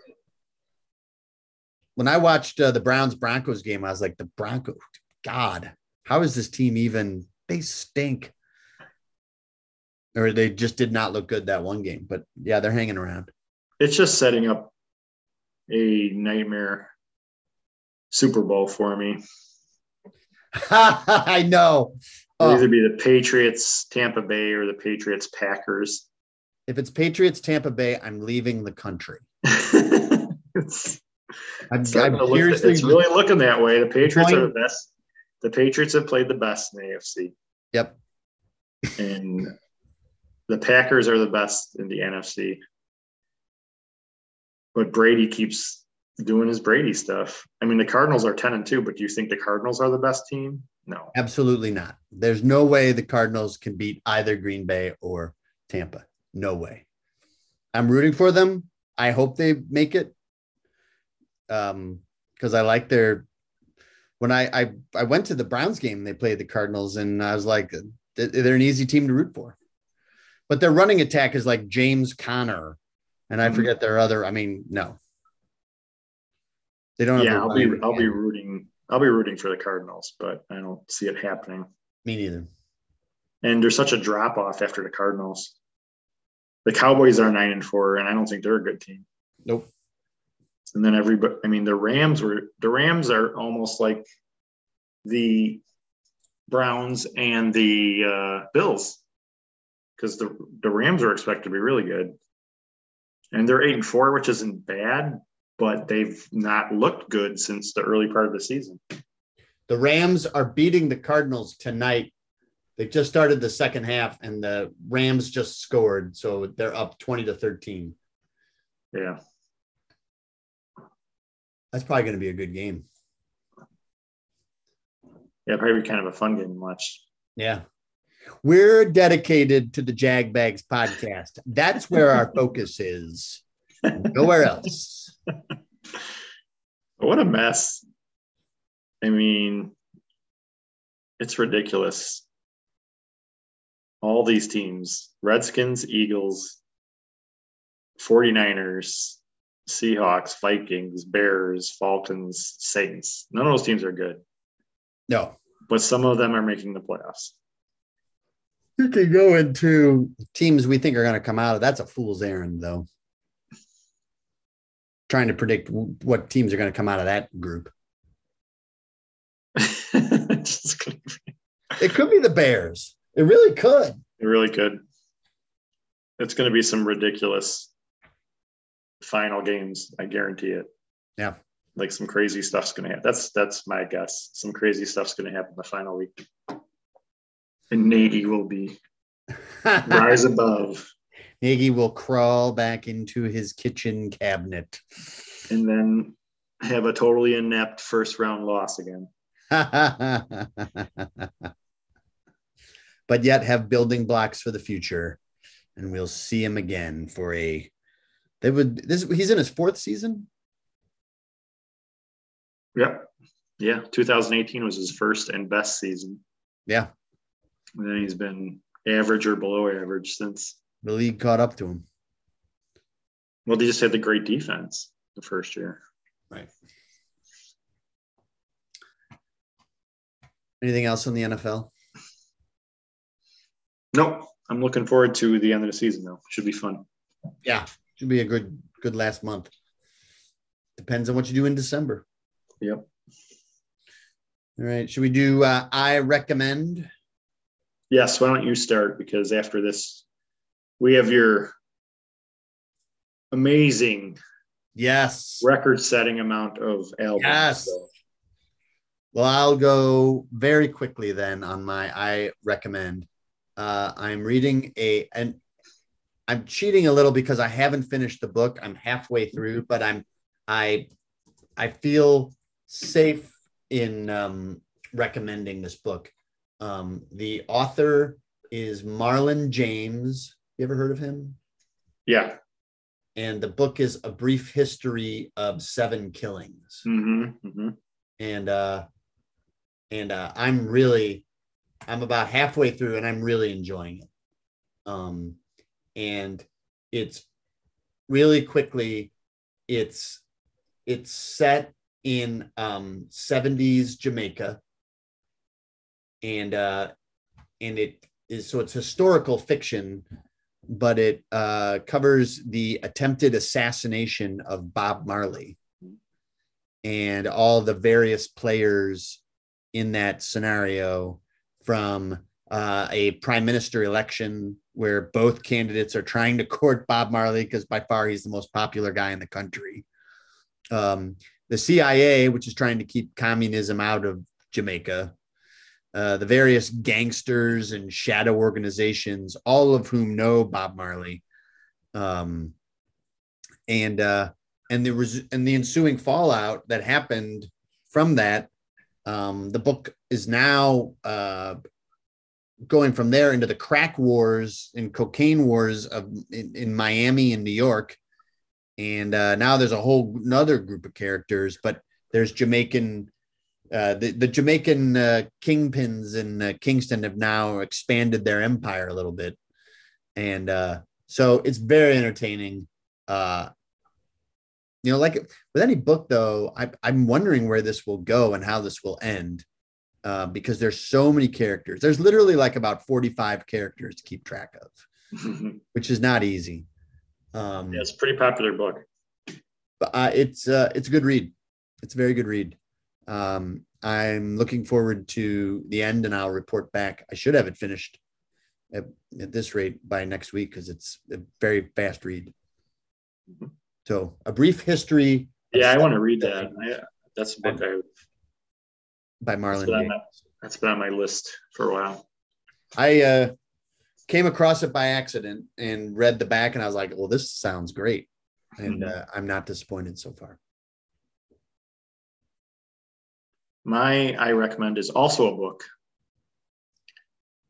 Speaker 1: When I watched uh, the Browns Broncos game, I was like, the Broncos, God, how is this team even? They stink. Or they just did not look good that one game. But yeah, they're hanging around.
Speaker 2: It's just setting up a nightmare Super Bowl for me. *laughs*
Speaker 1: I know.
Speaker 2: It'll oh. either be the Patriots, Tampa Bay, or the Patriots, Packers.
Speaker 1: If it's Patriots, Tampa Bay, I'm leaving the country. *laughs*
Speaker 2: it's, I'm, it's, I'm look, it's really looking that way. The Patriots point, are the best the Patriots have played the best in the AFC.
Speaker 1: Yep.
Speaker 2: and the Packers are the best in the NFC. But Brady keeps doing his Brady stuff. I mean, the Cardinals are 10 and 2, but do you think the Cardinals are the best team? No.
Speaker 1: Absolutely not. There's no way the Cardinals can beat either Green Bay or Tampa. No way. I'm rooting for them. I hope they make it. Um, because I like their when I, I I went to the Browns game, they played the Cardinals, and I was like, they're an easy team to root for. But their running attack is like James Conner, and I mm-hmm. forget their other. I mean, no,
Speaker 2: they don't. Yeah, I'll be I'll be rooting. I'll be rooting for the Cardinals, but I don't see it happening.
Speaker 1: Me neither.
Speaker 2: And there's such a drop off after the Cardinals. The Cowboys are nine and four, and I don't think they're a good team.
Speaker 1: Nope
Speaker 2: and then everybody i mean the rams were the rams are almost like the browns and the uh, bills. Because the, the rams are expected to be really good. And they're eight and four which isn't bad but they've not looked good since the early part of the season.
Speaker 1: The rams are beating the cardinals tonight. They just started the second half and the rams just scored. So they're up 20 to 13
Speaker 2: yeah
Speaker 1: that's probably going to be a good game.
Speaker 2: Yeah, probably kind of a fun game to watch.
Speaker 1: Yeah. We're dedicated to the Jag Bags podcast. That's where our *laughs* focus is. Nowhere else. *laughs*
Speaker 2: What a mess. I mean, it's ridiculous. All these teams Redskins, Eagles, 49ers, Seahawks, Vikings, Bears, Falcons, Saints. None of those teams are good,
Speaker 1: No.
Speaker 2: but some of them are making the playoffs.
Speaker 1: You can go into teams we think are going to come out of. That's a fool's errand, though. Trying to predict what teams are going to come out of that group. *laughs*
Speaker 2: Just gonna be-
Speaker 1: It could be the Bears. It really could.
Speaker 2: it really could. It's going to be some ridiculous final games. I guarantee it.
Speaker 1: Yeah.
Speaker 2: Like some crazy stuff's going to happen. That's that's my guess. Some crazy stuff's going to happen the final week. And Nagy will be *laughs* rise above,
Speaker 1: Nagy will crawl back into his kitchen cabinet.
Speaker 2: and then have a totally inept first round loss again. *laughs*
Speaker 1: but yet have building blocks for the future. And we'll see him again for a they would this he's in his fourth season.
Speaker 2: Yep. Yeah. 2018 was his first and best season.
Speaker 1: Yeah.
Speaker 2: And then he's been average or below average since.
Speaker 1: The league caught up to him.
Speaker 2: Well, they just had the great defense the first year.
Speaker 1: Right. Anything else on the NFL?
Speaker 2: Nope. I'm looking forward to the end of the season though. Should be fun.
Speaker 1: Yeah. Should be a good good last month. Depends on what you do in December.
Speaker 2: Yep.
Speaker 1: All right. Should we do uh, I recommend?
Speaker 2: Yes. Why don't you start? Because after this, we have your amazing
Speaker 1: Yes.
Speaker 2: record setting amount of albums.
Speaker 1: Yes.
Speaker 2: So,
Speaker 1: Well, I'll go very quickly then on my I recommend. Uh, I'm reading a and I'm cheating a little because I haven't finished the book. I'm halfway through, but I'm I I feel safe in um, recommending this book. Um, the author is Marlon James. You ever heard of him?
Speaker 2: yeah.
Speaker 1: And the book is a brief history of seven killings
Speaker 2: hmm hmm
Speaker 1: and uh and uh i'm really i'm about halfway through and i'm really enjoying it um and it's really quickly it's it's set in um 70s jamaica. And uh and it is so it's historical fiction but it uh covers the attempted assassination of bob marley and all the various players in that scenario from uh, a prime minister election where both candidates are trying to court Bob Marley because by far he's the most popular guy in the country. Um, the CIA, which is trying to keep communism out of Jamaica, uh, the various gangsters and shadow organizations, all of whom know Bob Marley, um, and uh, and the res- and the ensuing fallout that happened from that. Um, the book is now uh, going from there into the crack wars and cocaine wars of in, in Miami and New York, and uh, now there's a whole another group of characters. But there's Jamaican. Uh, the, the Jamaican uh, kingpins in uh, Kingston have now expanded their empire a little bit. And uh, so it's very entertaining. Uh, you know, like with any book, though, I, I'm wondering where this will go and how this will end uh, because there's so many characters. There's literally like about 45 characters to keep track of, which is not easy. Um,
Speaker 2: yeah, it's a pretty popular book.
Speaker 1: but uh, it's uh, it's a good read. It's a very good read. Um, I'm looking forward to the end, and I'll report back. I should have it finished at, at this rate by next week because it's a very fast read. So, a brief history
Speaker 2: Yeah, I want to read that. I, that's a book I,
Speaker 1: by Marlon
Speaker 2: been on
Speaker 1: James.
Speaker 2: my, that's been on my list for a while.
Speaker 1: I uh, came across it by accident and read the back, and I was like, "Well, this sounds great," and
Speaker 2: Mhm.
Speaker 1: uh, I'm not disappointed so far.
Speaker 2: my I recommend is also a book,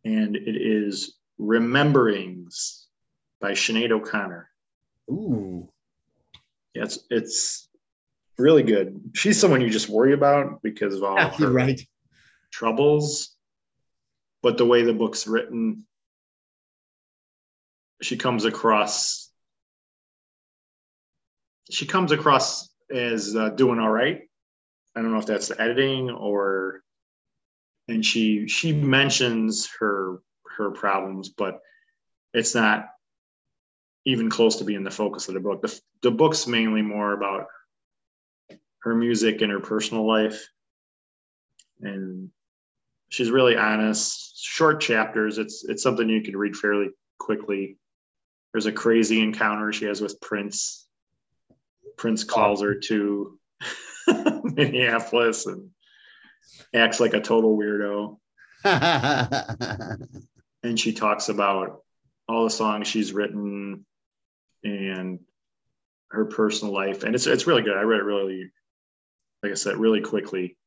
Speaker 2: and it is Rememberings by Sinead O'Connor.
Speaker 1: Ooh.
Speaker 2: Yeah, it's it's really good. She's someone you just worry about because of all
Speaker 1: Yeah,
Speaker 2: her
Speaker 1: right.
Speaker 2: troubles, but the way the book's written, she comes across she comes across as uh, doing all right. I don't know if that's the editing or, and she she mentions her her problems, but it's not even close to being the focus of the book. The, the book's mainly more about her music and her personal life, and she's really honest. Short chapters. It's it's something you can read fairly quickly. There's a crazy encounter she has with Prince. Prince calls her to *laughs* Minneapolis and acts like a total weirdo. *laughs* And she talks about all the songs she's written and her personal life. And it's it's really good. I read it really, like I said, really quickly.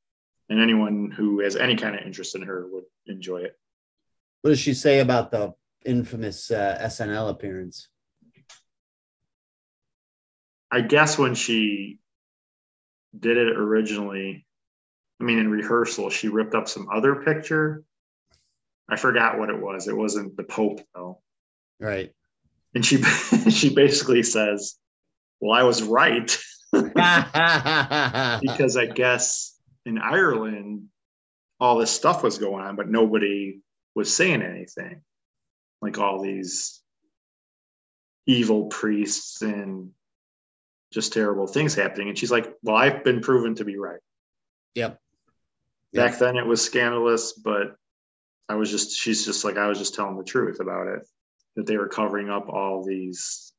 Speaker 2: And anyone who has any kind of interest in her would enjoy it.
Speaker 1: what does she say about the infamous uh, SNL appearance?
Speaker 2: I guess when she did it originally, I mean, in rehearsal, she ripped up some other picture. I forgot what it was. It wasn't the Pope though,
Speaker 1: Right.
Speaker 2: and she *laughs* she basically says, "Well, I was right. *laughs* because I guess in Ireland all this stuff was going on, but nobody was saying anything. Like all these evil priests and just terrible things happening. And she's like, Well, I've been proven to be right.
Speaker 1: Yep.
Speaker 2: Back then it was scandalous, but I was just, she's just like, I was just telling the truth about it, that they were covering up all these,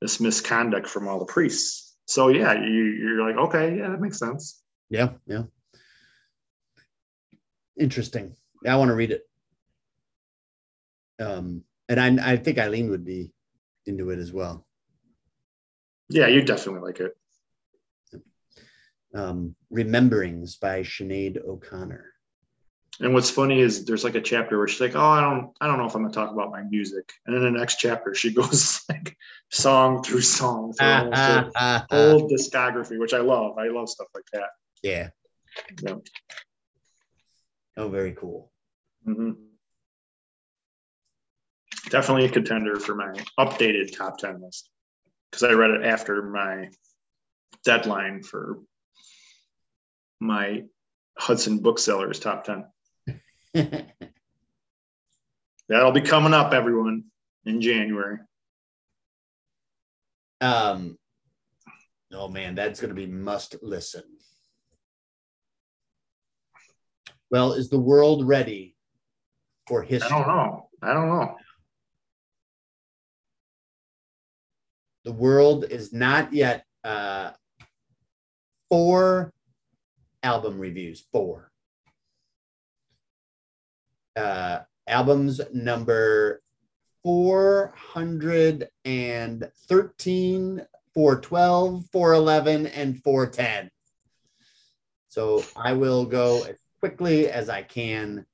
Speaker 2: this misconduct from all the priests. So yeah, you, you're like, okay, yeah, that makes sense.
Speaker 1: Yeah. Yeah. Interesting. Yeah, I want to read it. Um, and I, I think Eileen would be into it as well.
Speaker 2: Yeah, you definitely like it.
Speaker 1: Um, Rememberings by Sinead O'Connor.
Speaker 2: And what's funny is there's like a chapter where she's like, "Oh, I don't, I don't know if I'm gonna talk about my music." And then the next chapter, she *laughs* goes like song through song through almost her whole discography, which I love. I love stuff like that.
Speaker 1: yeah.
Speaker 2: Yeah.
Speaker 1: Oh, very cool.
Speaker 2: Mhm. Definitely a contender for my updated top ten list because I read it after my deadline for my Hudson Booksellers top ten. *laughs* That'll be coming up, everyone, in January.
Speaker 1: um, oh man, that's going to be must listen. Well, is the world ready for history?
Speaker 2: I don't know. I don't know.
Speaker 1: The world is not yet uh, four album reviews. Four. Uh, albums number 413, 412, 411, and 410. So I will go as quickly as I can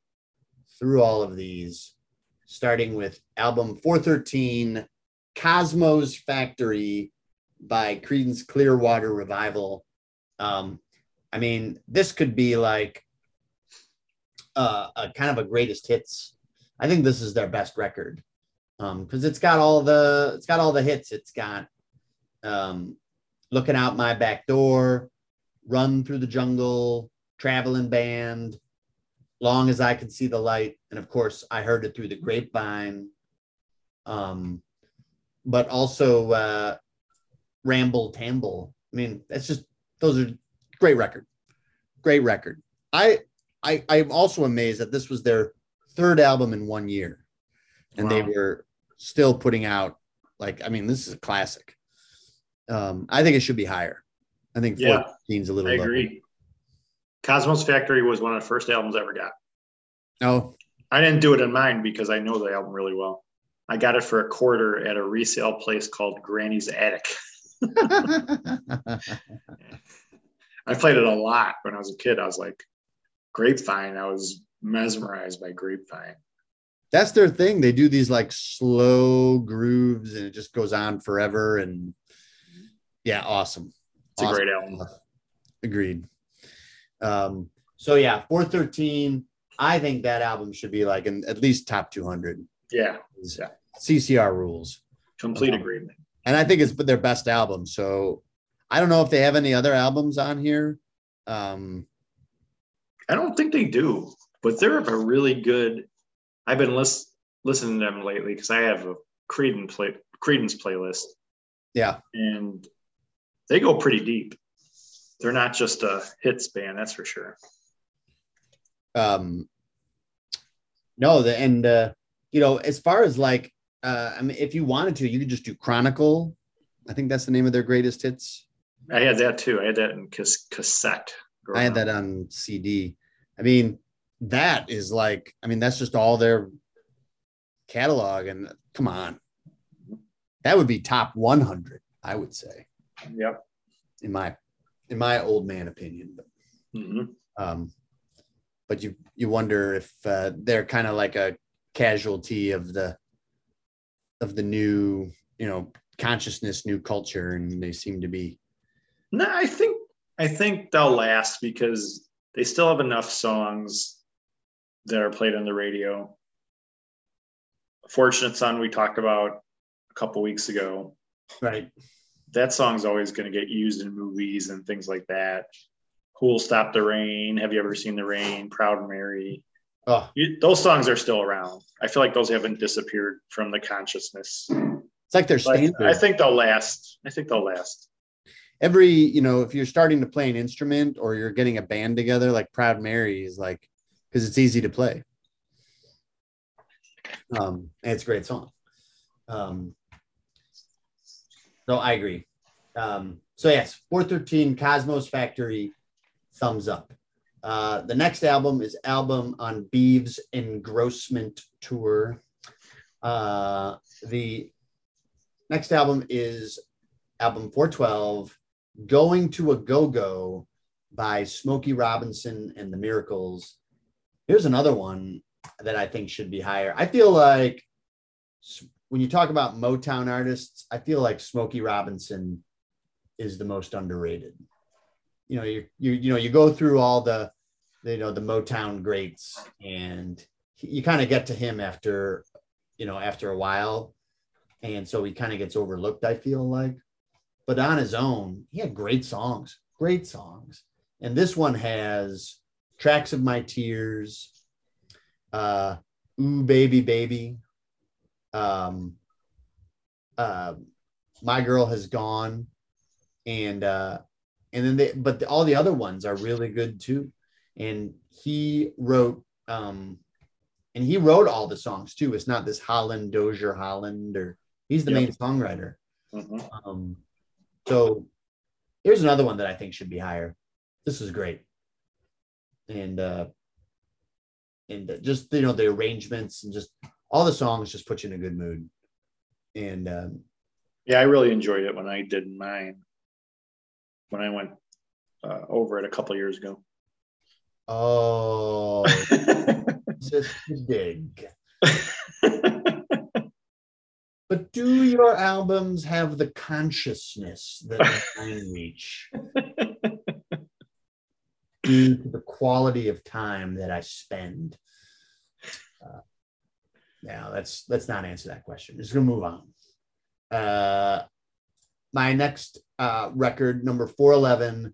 Speaker 1: through all of these, starting with album 413, Cosmo's Factory by Creedence Clearwater Revival. Um, I mean, this could be like uh, a kind of a greatest hits. I think this is their best record Um, because it's got all the it's got all the hits. It's got um, looking out my back door, run through the jungle, traveling band, long as I can see the light, and of course I heard it through the grapevine. Um, but also uh, Ramble Tamble. I mean, that's just those are great record, great record. I I I'm also amazed that this was their third album in one year, and they were still putting out like I mean, this is a classic. Um, I think it should be higher. I think
Speaker 2: Yeah,
Speaker 1: 14 is a little
Speaker 2: I
Speaker 1: low.
Speaker 2: agree. Cosmo's Factory was one of the first albums I ever got.
Speaker 1: Oh,
Speaker 2: I didn't do it in mine because I know the album really well. I got it for a quarter at a resale place called Granny's Attic. *laughs* I played it a lot when I was a kid. I was like, Grapevine. I was mesmerized by Grapevine.
Speaker 1: That's their thing. They do these like slow grooves and it just goes on forever. And yeah, awesome.
Speaker 2: It's awesome. a great album.
Speaker 1: Agreed. Um, so yeah, 413. I think that album should be like in at least top 200.
Speaker 2: Yeah. yeah.
Speaker 1: CCR rules.
Speaker 2: Complete um, agreement.
Speaker 1: And I think it's their best album. So I don't know if they have any other albums on here. Um,
Speaker 2: I don't think they do, but they're a really good. I've been list, listening to them lately because I have a Creedence play Creedence playlist.
Speaker 1: Yeah,
Speaker 2: and they go pretty deep. They're not just a hits band, that's for sure.
Speaker 1: Um, no, the and uh, you know, as far as like, uh, I mean, if you wanted to, you could just do Chronicle. I think that's the name of their greatest hits.
Speaker 2: I had that too. I had that in cassette.
Speaker 1: I had that on CD. I mean, that is like, I mean, that's just all their catalog. And come on, that would be top 100, I would say.
Speaker 2: Yep.
Speaker 1: In my, in my old man opinion.
Speaker 2: Mm-hmm.
Speaker 1: um, but you, you wonder if uh, they're kind of like a casualty of the, of the new, you know, consciousness, new culture, and they seem to be
Speaker 2: no, I think I think they'll last because they still have enough songs that are played on the radio. Fortunate Son we talked about a couple weeks ago.
Speaker 1: Right.
Speaker 2: That song's always going to get used in movies and things like that. Who'll Stop the Rain? Have you ever seen the rain? Proud Mary.
Speaker 1: Oh.
Speaker 2: You, those songs are still around. I feel like those haven't disappeared from the consciousness.
Speaker 1: It's like they're standard.
Speaker 2: I think they'll last. I think they'll last
Speaker 1: every you know if you're starting to play an instrument or you're getting a band together like proud mary is like because it's easy to play. Um and it's a great song. Um so i agree. Um so yes 413 cosmo's factory thumbs up. Uh the next album is album on beeves engrossment tour. Uh the next album is album 412 Going to a Go Go by Smokey Robinson and the Miracles. Here's another one that I think should be higher. I feel like when you talk about Motown artists, I feel like Smokey Robinson is the most underrated. You know, you you you know you go through all the, you know the Motown greats, and you kind of get to him after, you know, after a while, and so he kind of gets overlooked. I feel like, but on his own, he had great songs, great songs. And this one has Tracks of My Tears, uh, Ooh Baby Baby, um, uh, My Girl Has Gone, and uh, and then they, but the, all the other ones are really good too. And he wrote, um, and he wrote all the songs too. It's not this Holland Dozier Holland, or he's the yep. main songwriter.
Speaker 2: Mm-hmm.
Speaker 1: Um, so here's another one that I think should be higher. This is great. And uh and just you know the arrangements and just all the songs just put you in a good mood. And um
Speaker 2: yeah, I really enjoyed it when I did mine. When I went uh, over it a couple years ago.
Speaker 1: Oh, *laughs* just dig. *laughs* But do your albums have the consciousness that *laughs* mine reach? Due to the quality of time that I spend. Uh, now let's let's not answer that question. Just gonna move on. Uh, my next uh, record, number 411,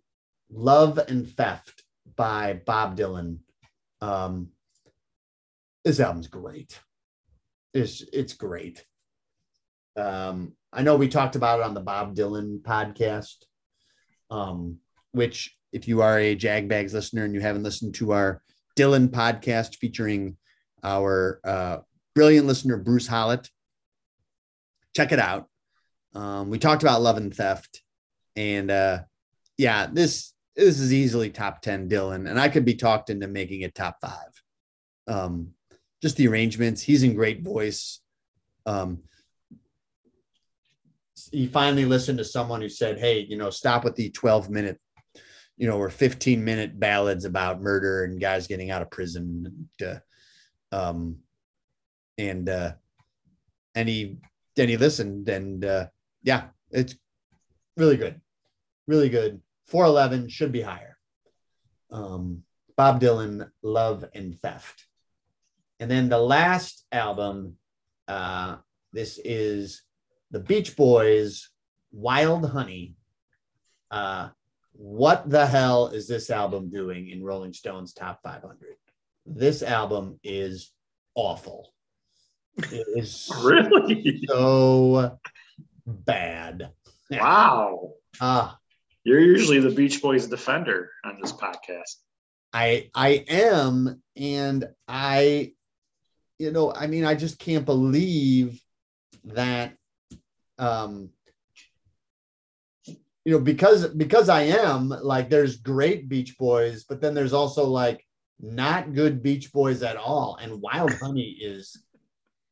Speaker 1: Love and Theft by Bob Dylan. Um, this album's great. It's, it's great. Um, I know we talked about it on the Bob Dylan podcast, um, which if you are a Jagbags listener and you haven't listened to our Dylan podcast featuring our uh, brilliant listener Bruce Hollett, check it out. Um, we talked about love and theft, and uh, yeah, this this is easily top ten Dylan, and I could be talked into making it top five. Um, just the arrangements, he's in great voice. Um, he finally listened to someone who said, "Hey, you know, stop with the 12 minute you know, or 15 minute ballads about murder and guys getting out of prison. And, uh, um, and, uh, and he, then he listened and, uh, yeah, it's really good. Really good. 411 should be higher. Um, Bob Dylan, Love and Theft. And then the last album, uh, this is the Beach Boys, Wild Honey. Uh, what the hell is this album doing in Rolling Stone's top 500? This album is awful. It is *laughs*
Speaker 2: really
Speaker 1: so bad.
Speaker 2: Wow.
Speaker 1: Uh,
Speaker 2: You're usually the Beach Boys defender on this podcast.
Speaker 1: I I am, and I, you know, I mean, I just can't believe that, um, you know, because because I am like, there's great Beach Boys, but then there's also like not good Beach Boys at all, and Wild Honey is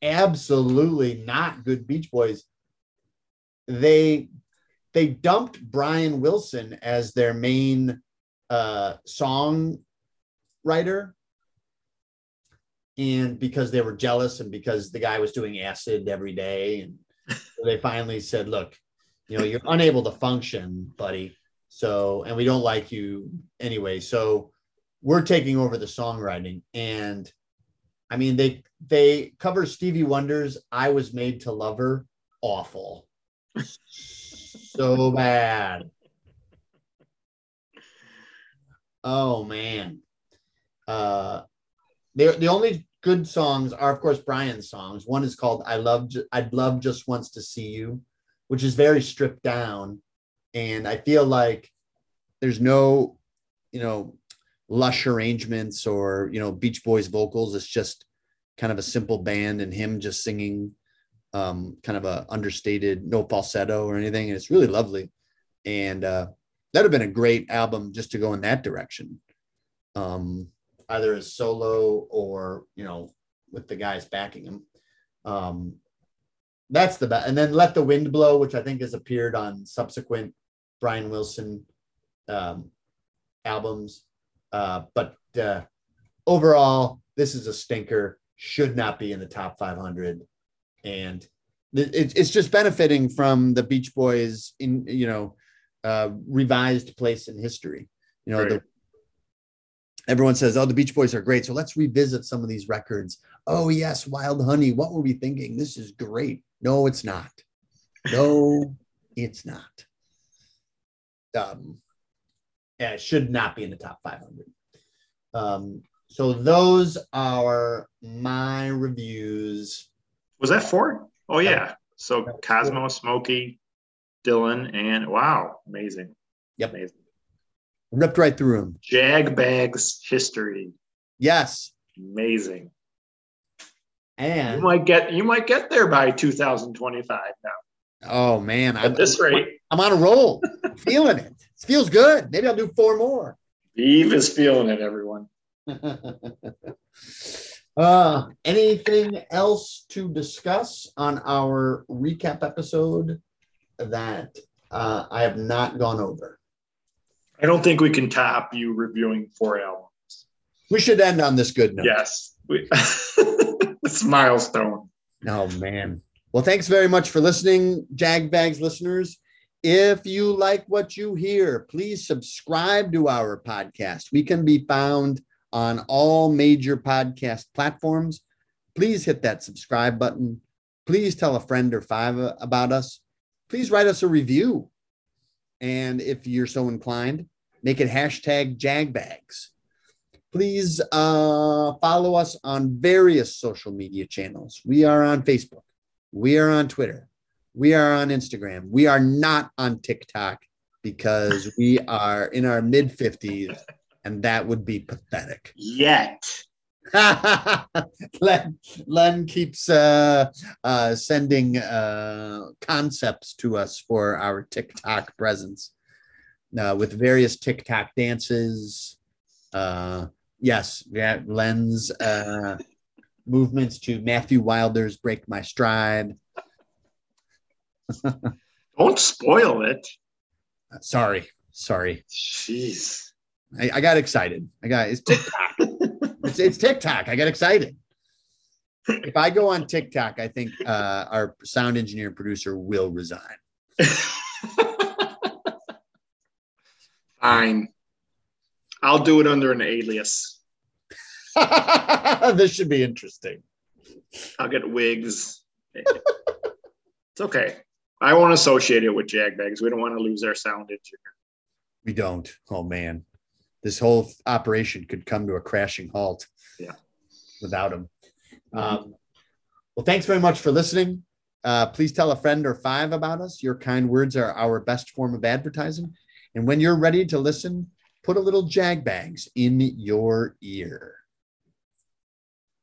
Speaker 1: absolutely not good Beach Boys. They they dumped Brian Wilson as their main uh, song writer. And because they were jealous and because the guy was doing acid every day. And they finally said, look, you know, you're unable to function, buddy. So, and we don't like you anyway. So we're taking over the songwriting. And I mean, they they cover Stevie Wonder's I Was Made to Love Her. Awful. so bad. Oh man. Uh the the only good songs are of course Brian's songs. One is called I love I'd love just once to see you, which is very stripped down and I feel like there's no you know lush arrangements or you know Beach Boys vocals. It's just kind of a simple band and him just singing um, kind of a understated, no falsetto or anything. And it's really lovely. And uh, that'd have been a great album just to go in that direction. Um, either as solo or, you know, with the guys backing him. Um, that's the best. And then Let the Wind Blow, which I think has appeared on subsequent Brian Wilson um, albums. Uh, but uh, overall, this is a stinker. Should not be in the top 500 and it, it's just benefiting from the Beach Boys in you know uh, revised place in history. You know,
Speaker 2: Right.
Speaker 1: the, everyone says, "Oh, the Beach Boys are great," so let's revisit some of these records. Oh yes, Wild Honey. What were we thinking? This is great. No, it's not. No, *laughs* it's not. Um, yeah, it should not be in the top 500. Um, so those are my reviews.
Speaker 2: Was that four? Oh yeah. So Cosmo, Smokey, Dylan, and wow, amazing.
Speaker 1: Yep.
Speaker 2: Amazing.
Speaker 1: Ripped right through them.
Speaker 2: Jag Bags history.
Speaker 1: Yes.
Speaker 2: Amazing.
Speaker 1: And you
Speaker 2: might get you might get there by 2025 now.
Speaker 1: oh man, I'm,
Speaker 2: At this rate,
Speaker 1: I'm on a roll. *laughs* feeling it. It feels good. Maybe I'll do four more.
Speaker 2: Eve is feeling it, everyone. *laughs*
Speaker 1: uh, anything else to discuss on our recap episode that uh, I have not gone over?
Speaker 2: I don't think we can top you reviewing four albums.
Speaker 1: We should end on this good note.
Speaker 2: Yes. We, *laughs* it's milestone.
Speaker 1: Oh man. Well, thanks very much for listening, Jagbags listeners. If you like what you hear, please subscribe to our podcast. We can be found on all major podcast platforms. Please hit that subscribe button. Please tell a friend or five about us. Please write us a review. And if you're so inclined, make it hashtag Jagbags. Please uh, follow us on various social media channels. We are on Facebook. We are on Twitter. We are on Instagram. We are not on TikTok because *laughs* we are in our mid 50s and that would be pathetic.
Speaker 2: Yet. *laughs*
Speaker 1: Len, Len keeps uh, uh, sending uh, concepts to us for our TikTok presence uh, with various TikTok dances. Uh, yes, yeah, Len's uh, movements to Matthew Wilder's "Break My Stride." *laughs*
Speaker 2: Don't spoil it.
Speaker 1: Sorry, Sorry.
Speaker 2: Jeez.
Speaker 1: I, I got excited. I got it's TikTok. *laughs* it's, it's TikTok. I got excited. If I go on TikTok, I think uh, our sound engineer and producer will resign. *laughs*
Speaker 2: Fine. I'll do it under an alias. *laughs*
Speaker 1: this should be interesting.
Speaker 2: I'll get wigs. it's okay. I won't associate it with Jagbags. We don't want to lose our sound engineer.
Speaker 1: We don't. Oh man, this whole operation could come to a crashing halt.
Speaker 2: Yeah.
Speaker 1: Without him. Um, well, thanks very much for listening. Uh, please tell a friend or five about us. Your kind words are our best form of advertising. And when you're ready to listen, put a little jag bags in your ear.